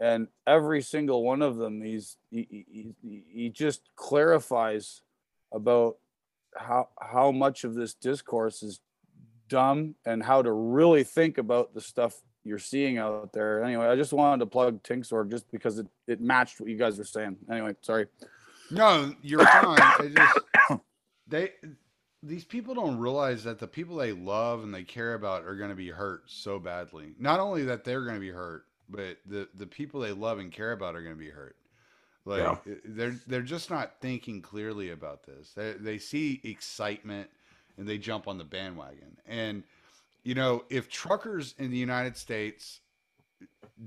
And every single one of them he's he, he, he, just clarifies about how how much of this discourse is dumb and how to really think about the stuff you're seeing out there. Anyway i just wanted to plug Tinkzorg just because it, it matched what you guys were saying. Anyway sorry. No, you're fine. Just they these people don't realize that the people they love and they care about are going to be hurt so badly. Not only that they're going to be hurt, but the the people they love and care about are going to be hurt. Like Yeah. Eh, they're they're just not thinking clearly about this. They they see excitement and they jump on the bandwagon. And you know, if truckers in the United States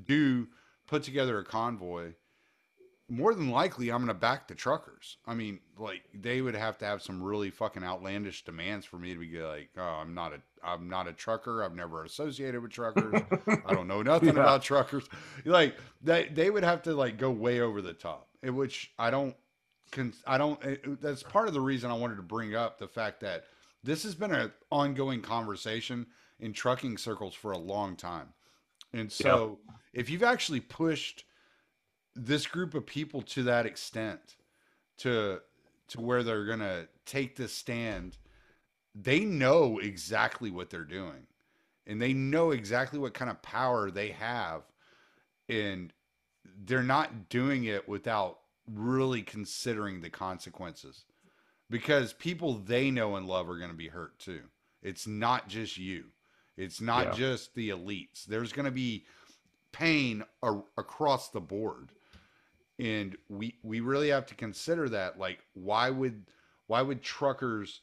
do put together a convoy, more than likely I'm going to back the truckers. I mean, like they would have to have some really fucking outlandish demands for me to be like, "Oh, I'm not a I'm not a trucker. I've never associated with truckers. I don't know nothing Yeah. about truckers." Like they they would have to like go way over the top, in which I don't can I don't it- that's part of the reason I wanted to bring up the fact that this has been an ongoing conversation in trucking circles for a long time. And so if you've actually pushed this group of people to that extent to to where they're going to take this stand they know exactly what they're doing. And they know exactly what kind of power they have. And they're not doing it without really considering the consequences. Because people they know and love are going to be hurt too. It's not just you. It's not Yeah. just the elites. There's going to be pain a- across the board and we we really have to consider that like why would why would truckers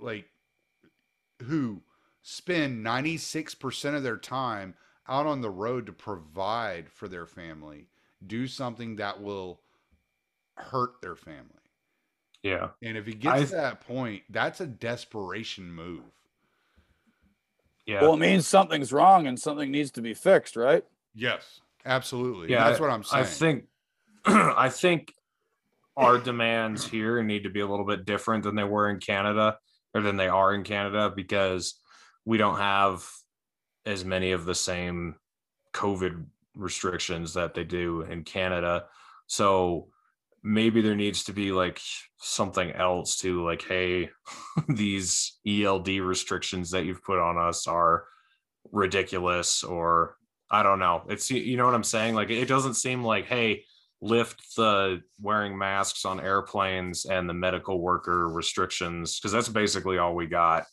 like who spend 96% of their time out on the road to provide for their family do something that will hurt their family yeah. and if it gets I- to that point that's a desperation move Yeah. well it means something's wrong and something needs to be fixed right yes absolutely Yeah, that's what i'm saying I think I think our demands here need to be a little bit different than they were in Canada or than they are in Canada because we don't have as many of the same COVID restrictions that they do in Canada. So maybe there needs to be like something else to like, hey, these ELD restrictions that you've put on us are ridiculous or I don't know. It's you know what I'm saying? Like it doesn't seem like, hey, lift the wearing masks on airplanes and the medical worker restrictions because that's basically all we got.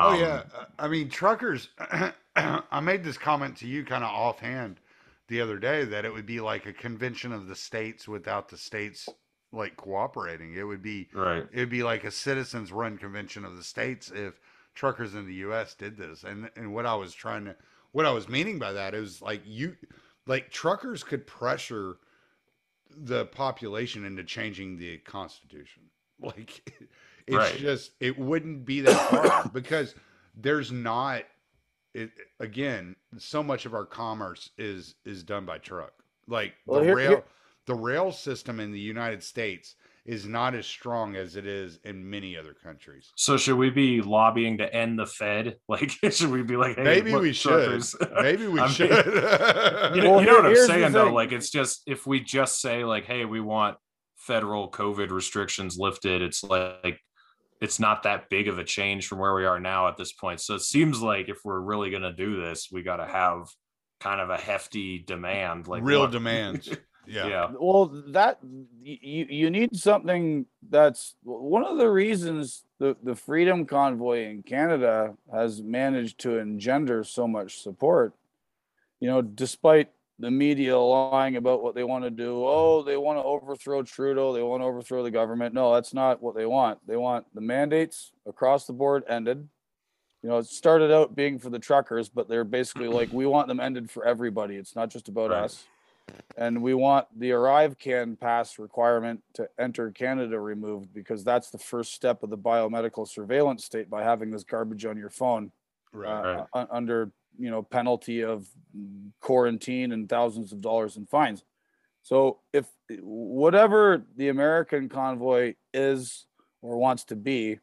Oh Um, yeah, I mean truckers. I made this comment to you kind of offhand the other day that it would be like a convention of the states without the states like cooperating. It would be Right. it'd be like a citizens run convention of the states if truckers in the US did this. And and what I was trying to what I was meaning by that is like you like truckers could pressure the population into changing the constitution. Like it's Right. just it wouldn't be that hard because there's not it again so much of our commerce is is done by truck. Like Well, the here- rail here- the rail system in the United States is not as strong as it is in many other countries. So should we be lobbying to end the Fed? Like, should we be like, hey, Maybe look, we should. Maybe we I mean, should. you know, Well, you know here- what I'm saying though. Like, it's just if we just say like, hey, we want federal COVID restrictions lifted, it's like it's not that big of a change from where we are now at this point. So it seems like if we're really gonna do this, we got to have kind of a hefty demand, like Real what- demands. Yeah. yeah, Well, that you you need something that's one of the reasons the the Freedom Convoy in Canada has managed to engender so much support. You know, despite the media lying about what they want to do, oh, they want to overthrow Trudeau, they want to overthrow the government. No, that's not what they want. They want the mandates across the board ended. You know, it started out being for the truckers, but they're basically like, we want them ended for everybody. It's not just about Right. us and we want the ArriveCAN pass requirement to enter Canada removed because that's the first step of the biomedical surveillance state by having this garbage on your phone Right. uh, u- under you know penalty of quarantine and thousands of dollars in fines. So if whatever the American convoy is or wants to be,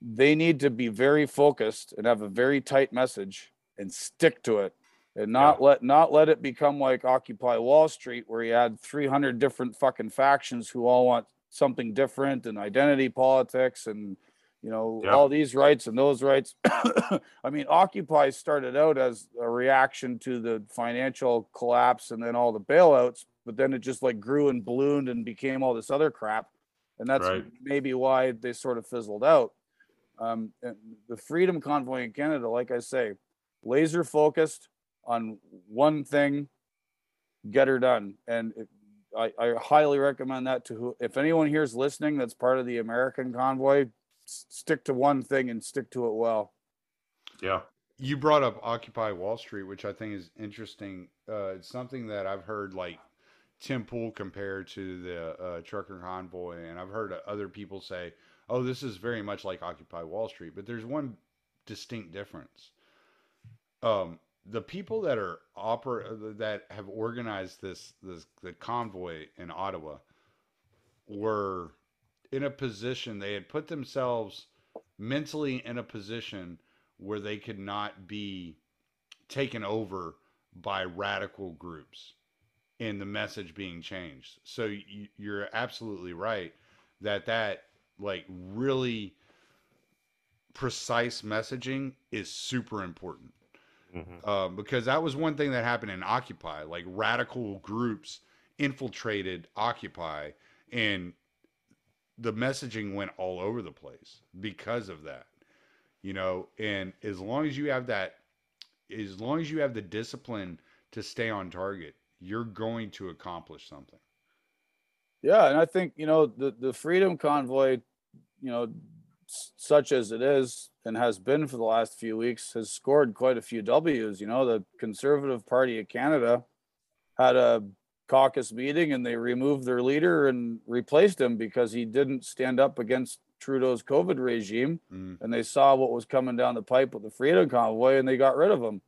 they need to be very focused and have a very tight message and stick to it and not let not let it become like occupy wall street where you had 300 different fucking factions who all want something different and identity politics and you know Yeah. all these rights and those rights i mean occupy started out as a reaction to the financial collapse and then all the bailouts but then it just like grew and ballooned and became all this other crap and that's Right. maybe why they sort of fizzled out um, and the freedom convoy in canada like i say laser focused on one thing, get her done. And it, I, I highly recommend that to who, if anyone here is listening that's part of the American convoy, s- stick to one thing and stick to it well. yeah, you brought up Occupy Wall Street, which I think is interesting. Uh, it's something that I've heard like Tim Pool compare to the uh, trucker convoy, and I've heard other people say, "Oh, this is very much like Occupy Wall Street," but there's one distinct difference. Um, the people that are oper- that have organized this this the convoy in Ottawa were in a position they had put themselves mentally in a position where they could not be taken over by radical groups and the message being changed. So you, you're absolutely right that that like really precise messaging is super important Mhm. um, because that was one thing that happened in Occupy. Like radical groups infiltrated Occupy, and the messaging went all over the place because of that. You know, and as long as you have that, as long as you have the discipline to stay on target, you're going to accomplish something. Yeah, and I think you know the the Freedom Convoy, you know, s- such as it is and has been for the last few weeks, has scored quite a few W's. You know, the Conservative Party of Canada had a caucus meeting and they removed their leader and replaced him because he didn't stand up against Trudeau's COVID regime Mm. and they saw what was coming down the pipe with the Freedom Convoy and they got rid of him.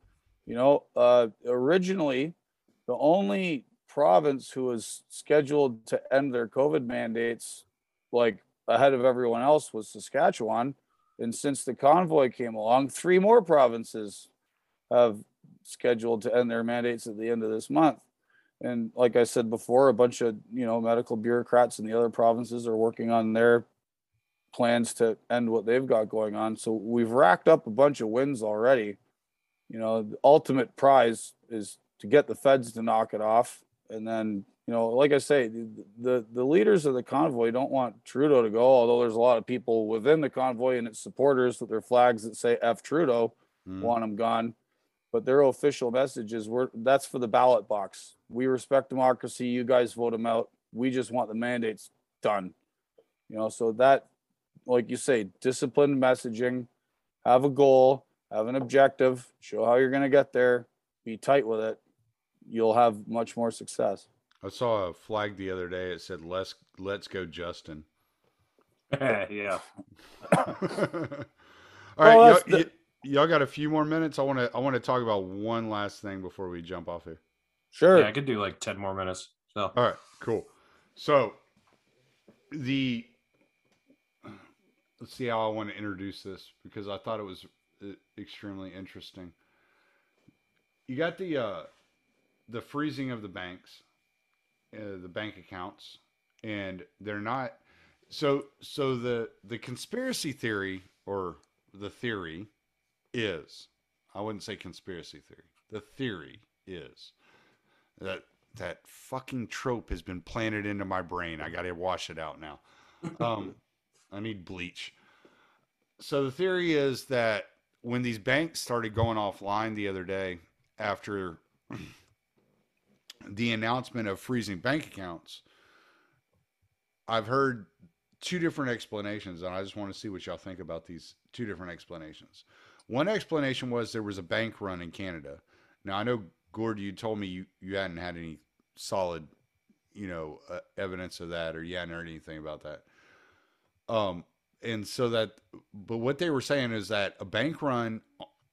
You know, uh, originally, the only province who was scheduled to end their COVID mandates like ahead of everyone else was Saskatchewan. And since the convoy came along, three more provinces have scheduled to end their mandates at the end of this month. And like I said before, a bunch of you know medical bureaucrats in the other provinces are working on their plans to end what they've got going on. So we've racked up a bunch of wins already. You know, the ultimate prize is to get the feds to knock it off. And then, you know, like I say, the, the, the leaders of the convoy don't want Trudeau to go, although there's a lot of people within the convoy and its supporters with their flags that say F Trudeau Mm. want him gone. But their official message is we're that's for the ballot box. We respect democracy. You guys vote him out. We just want the mandates done. You know, so that, like you say, disciplined messaging, have a goal, have an objective, show how you're going to get there, be tight with it. You'll have much more success. I saw a flag the other day. It said "Let's Let's go, Justin." yeah. All Well, y'all, the- y- y'all got a few more minutes. I want to I want to talk about one last thing before we jump off here. Sure. Yeah, I could do like 10 more minutes. So All right, cool. So the let's see how I want to introduce this because I thought it was uh, extremely interesting. You got the uh, the freezing of the banks, uh, the bank accounts, and they're not. So so the the conspiracy theory or the theory is I wouldn't say conspiracy theory. The theory is that that fucking trope has been planted into my brain. I got to wash it out now. Um, I need bleach. So the theory is that when these banks started going offline the other day after the announcement of freezing bank accounts, I've heard two different explanations, and I just want to see what y'all think about these two different explanations. One explanation was there was a bank run in Canada. Now I know Gord, you told me you, you hadn't had any solid, you know, uh, evidence of that, or you hadn't heard anything about that. Um, and so that, but what they were saying is that a bank run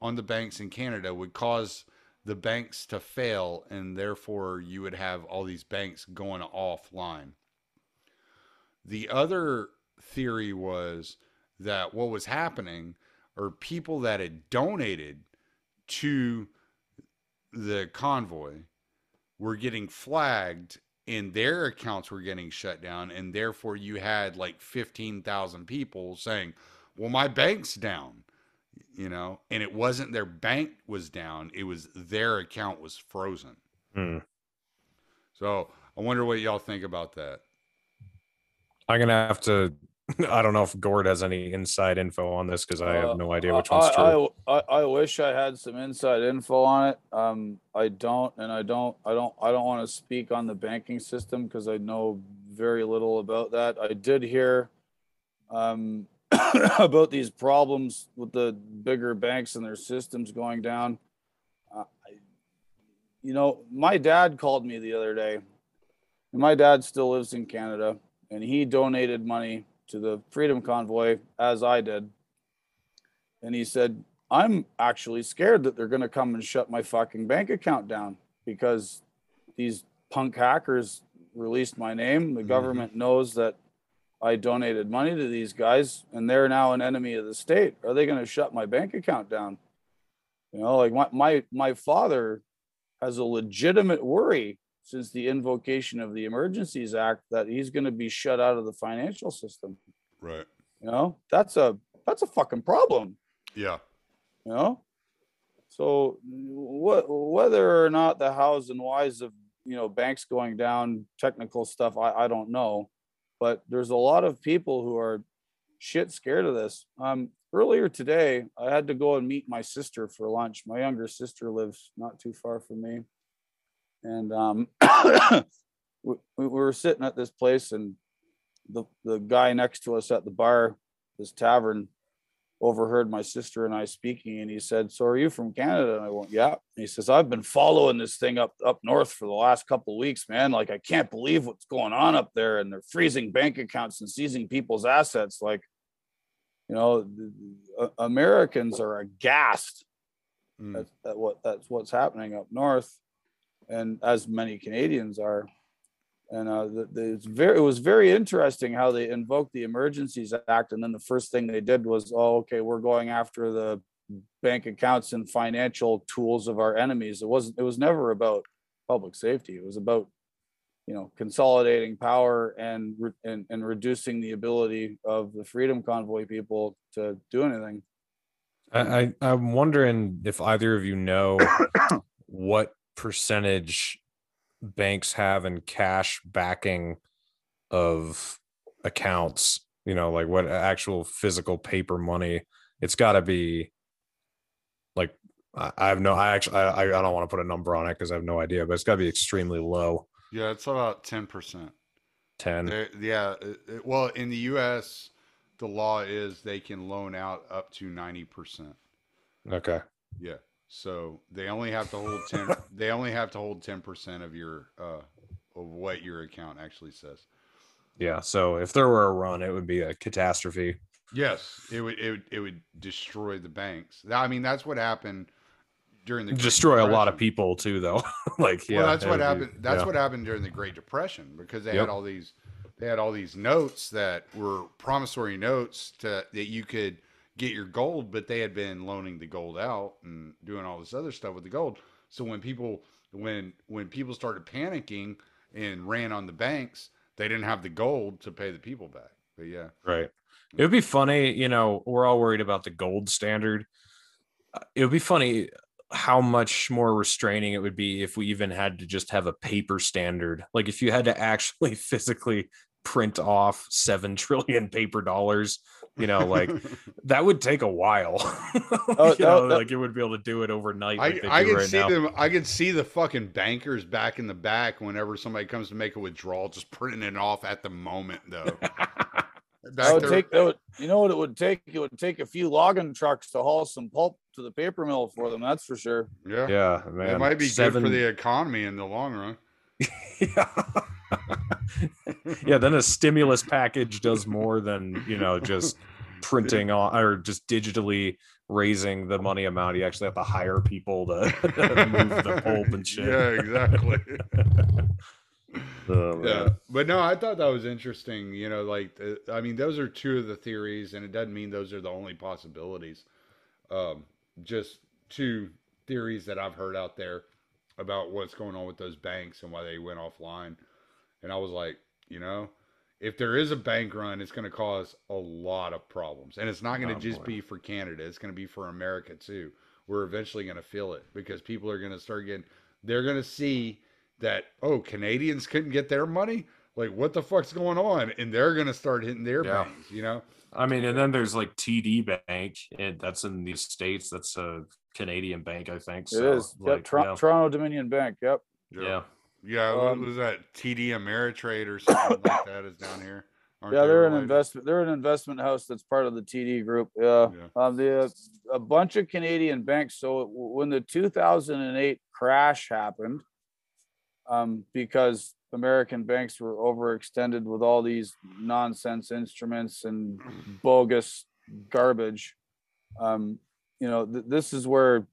on the banks in Canada would cause the banks to fail, and therefore you would have all these banks going offline. The other theory was that what was happening are people that had donated to the convoy were getting flagged and their accounts were getting shut down and therefore you had like 15,000 people saying, "Well, my bank's down." You know, and it wasn't their bank was down, it was their account was frozen. Hmm. So, I wonder what y'all think about that. I'm gonna have to. I don't know if Gord has any inside info on this because I Uh, have no idea I- which one's I, true. I, I, I wish I had some inside info on it. Um, I don't, and I don't, I don't, I don't want to speak on the banking system because I know very little about that. I did hear, um, about these problems with the bigger banks and their systems going down. Uh, you know, my dad called me the other day. And my dad still lives in Canada, and he donated money to the Freedom Convoy as I did and he said, I'm actually scared that they're going to come and shut my fucking bank account down because these punk hackers released my name. The Mhm. government knows that I donated money to these guys and they're now an enemy of the state. Are they going to shut my bank account down? You know, like my, my, my father has a legitimate worry since the invocation of the Emergencies Act that he's going to be shut out of the financial system. Right. You know, that's a, that's a fucking problem Yeah. you know so what whether or not the hows and whys of you know banks going down technical stuff i, I don't know but there's a lot of people who are shit scared of this. Um earlier today i had to go and meet my sister for lunch. My younger sister lives not too far from me. And um we, we were sitting at this place and the the guy next to us at the bar this tavern overheard my sister and I speaking, and he said, "So are you from Canada?" And I went, "Yeah." And he says, "I've been following this thing up up north for the last couple of weeks, man. Like I can't believe what's going on up there, and they're freezing bank accounts and seizing people's assets. Like, you know, uh, Americans are aghast Mm. that's that what that's what's happening up north, and as many Canadians are. And uh, the, the, it's very it was very interesting how they invoked the Emergencies Act, and then the first thing they did was, oh, okay, we're going after the bank accounts and financial tools of our enemies. It wasn't. It was never about public safety. It was about you know consolidating power and re- and, and reducing the ability of the Freedom Convoy people to do anything. I, I I'm wondering if either of you know what percentage banks have in cash backing of accounts. You know, like what actual physical paper money. It's got to be like I, have no. I actually I I don't want to put a number on it because I have no idea, but it's got to be extremely low. Yeah, it's about ten percent. 10. There- yeah. it- it- well, in the U.S., the law is they can loan out up to ninety percent. Okay. Yeah. So they only have to hold ten. they only have to hold ten percent of your uh, of what your account actually says. Yeah. So if there were a run, it would be a catastrophe. Yes, it would. It would. It would destroy the banks. I mean, that's what happened during the Great Destroy a lot of people too, though. like, yeah. well, that's what would be- happened. That's yeah. what happened during the Great Depression because they Yep. had all these, they had all these notes that were promissory notes to that you could get your gold, but they had been loaning the gold out and doing all this other stuff with the gold. So when people, when when people started panicking and ran on the banks, they didn't have the gold to pay the people back. But yeah, Right. It would be funny, you know, we're all worried about the gold standard. Uh, It would be funny how much more restraining it would be if we even had to just have a paper standard. Like if you had to actually physically print off 7 trillion paper dollars, you know, like that would take a while. Oh, you know, that- that- like you would be able to do it overnight. I, Like I do could right see now. them. I could see the fucking bankers back in the back whenever somebody comes to make a withdrawal, just printing it off at the moment, though. That would there- take, that would, you know what it would take? It would take a few logging trucks to haul some pulp to the paper mill for them. That's for sure. yeah, yeah, man. it might be Seven- good for the economy in the long run. Yeah. yeah, then a stimulus package does more than, you know, just printing on or just digitally raising the money amount. You actually have to hire people to move the pulp and shit. Yeah, exactly. Oh, yeah, but no, I thought that was interesting. You know, like uh, I mean, those are two of the theories, and it doesn't mean those are the only possibilities. Um, just two theories that I've heard out there about what's going on with those banks and why they went offline. And I was like, you know, if there is a bank run, it's going to cause a lot of problems, and it's not going to Oh, just boy. be for Canada. It's going to be for America too. We're eventually going to feel it because people are going to start getting. They're going to see that oh Canadians couldn't get their money. Like what the fuck's going on? And they're going to start hitting their Yeah. banks. You know. I mean, and then there's like TD Bank, and that's in the states. That's a Canadian bank, I think. It So, is. like, yep. Tor- yeah. Toronto Dominion Bank. Yep. yeah. Yeah, what Um, was that? TD Ameritrade or something like that is down here. Aren't yeah, they they're an investment. They're an investment house that's part of the TD group. Yeah. Yeah. Um, the uh, a bunch of Canadian banks. So when the 2008 crash happened, um, because American banks were overextended with all these nonsense instruments and bogus garbage, um, you know, th- this is where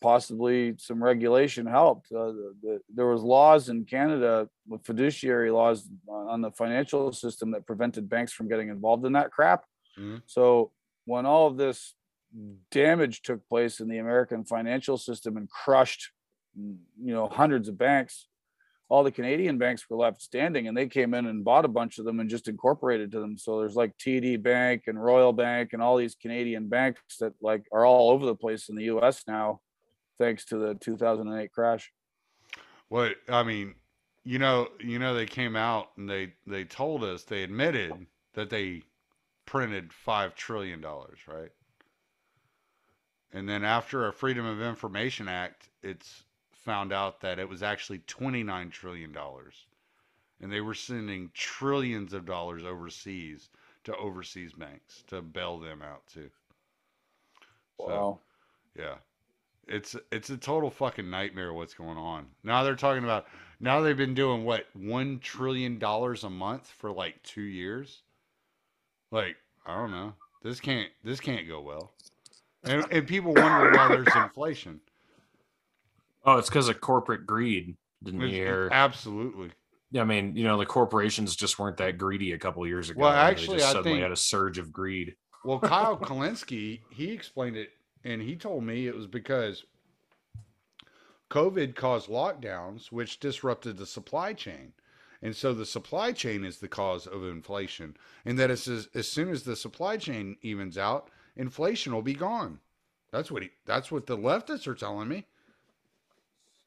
possibly some regulation helped. Uh, the, the, there was laws in Canada with fiduciary laws on the financial system that prevented banks from getting involved in that crap. Mhm. So when all of this damage took place in the American financial system and crushed, you know, hundreds of banks, all the Canadian banks were left standing and they came in and bought a bunch of them and just incorporated to them. So there's like TD Bank and Royal Bank and all these Canadian banks that like are all over the place in the US now, thanks to the 2008 crash. Well, I mean, you know, you know, they came out and they they told us they admitted that they printed five trillion dollars, right? And then after a Freedom of Information Act, it's found out that it was actually twenty nine trillion dollars, and they were sending trillions of dollars overseas to overseas banks to bail them out too. So, Wow. yeah. It's it's a total fucking nightmare what's going on. Now they're talking about now they've been doing what 1 trillion dollars a month for like 2 years. Like, I don't know. This can't this can't go well. And and people wonder why there's inflation. Oh, it's because of corporate greed. Didn't you hear? Absolutely. Yeah, I mean, you know, the corporations just weren't that greedy a couple years ago. Well, actually, just I suddenly think- had a surge of greed. Well, Kyle Kulinski, he explained it and he told me it was because COVID caused lockdowns, which disrupted the supply chain. And so the supply chain is the cause of inflation. And that is as, as soon as the supply chain evens out, inflation will be gone. That's what he that's what the leftists are telling me.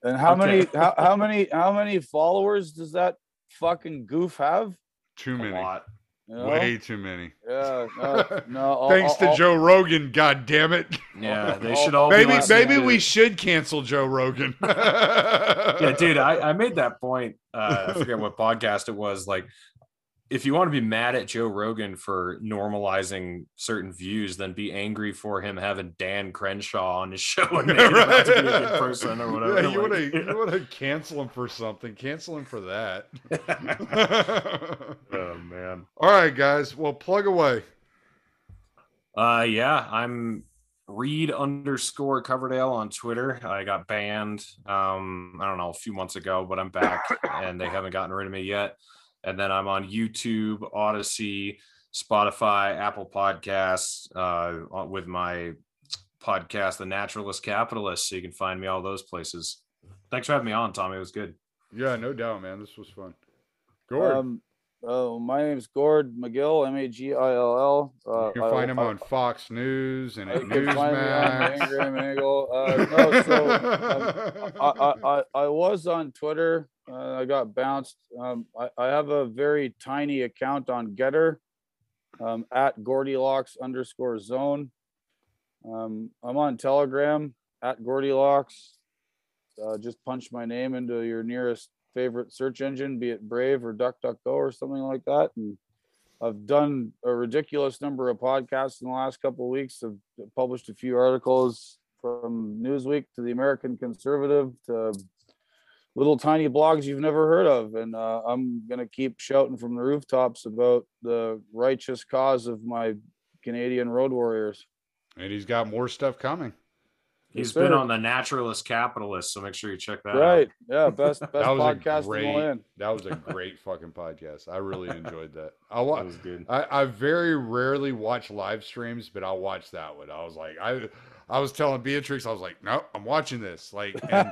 And how many how, how many how many followers does that fucking goof have? Too A many. lot. You know? Way too many. Yeah, no, no. all- Thanks all- to all- Joe Rogan, god damn it. Yeah, they should all Maybe listening maybe we should cancel Joe Rogan. yeah, dude, I, I made that point. Uh, I forget what podcast it was. Like, if you want to be mad at Joe Rogan for normalizing certain views, then be angry for him having Dan Crenshaw on his show and making him out to person or whatever. Yeah, you want Like, to you want to cancel him for something? Cancel him for that. oh man. All right, guys. Well, plug away. Uh, yeah, I'm Reed underscore Coverdale on Twitter. I got banned, um, I don't know, a few months ago, but I'm back and they haven't gotten rid of me yet. And then I'm on YouTube, Odysee, Spotify, Apple Podcasts, uh, with my podcast, The Naturalist Capitalist. So you can find me all those places. Thanks for having me on, Tommy. It was good. Yeah, no doubt, man. This was fun. Gord, Um, oh, my name's Gord Magill, M A G I L L. Uh, you can I- find him I- on Fox News and I at can find me on Newsmax. Ingraham Eagle. Uh, no, so I, I, I, I was on Twitter. Uh, I got bounced. Um, I, I have a very tiny account on Gettr um, at Goldilocks underscore zone. Um, I'm on Telegram at Goldilocks. Uh, just punch my name into your nearest favorite search engine, be it Brave or DuckDuckGo or something like that. And I've done a ridiculous number of podcasts in the last couple of weeks. I've published a few articles from Newsweek to the American Conservative to little tiny blogs you've never heard of. And uh, I'm going to keep shouting from the rooftops about the righteous cause of my Canadian road warriors. and he's got more stuff coming. Yes, He's been sir. on The Naturalist Capitalist. So make sure you check that out. Right. Yeah. Best, best That was a podcast in the great. land. That was a great fucking podcast. I really enjoyed that. I That wa- was good. I, I very rarely watch live streams, but I'll watch that one. I was like, I I was telling Beatrix, I was like, no, I'm watching this. Like, and,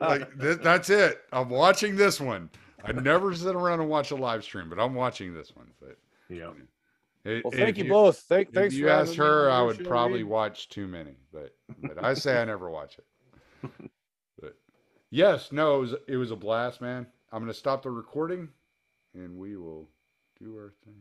like th- that's it. I'm watching this one. I never sit around and watch a live stream, but I'm watching this one. But Yeah. it- well, thank you both. Thank, If thanks you for asked her, I would probably Reed. watch too many, but but I say I never watch it. But yes, no, it was it was a blast, man. I'm gonna stop the recording, and we will do our thing.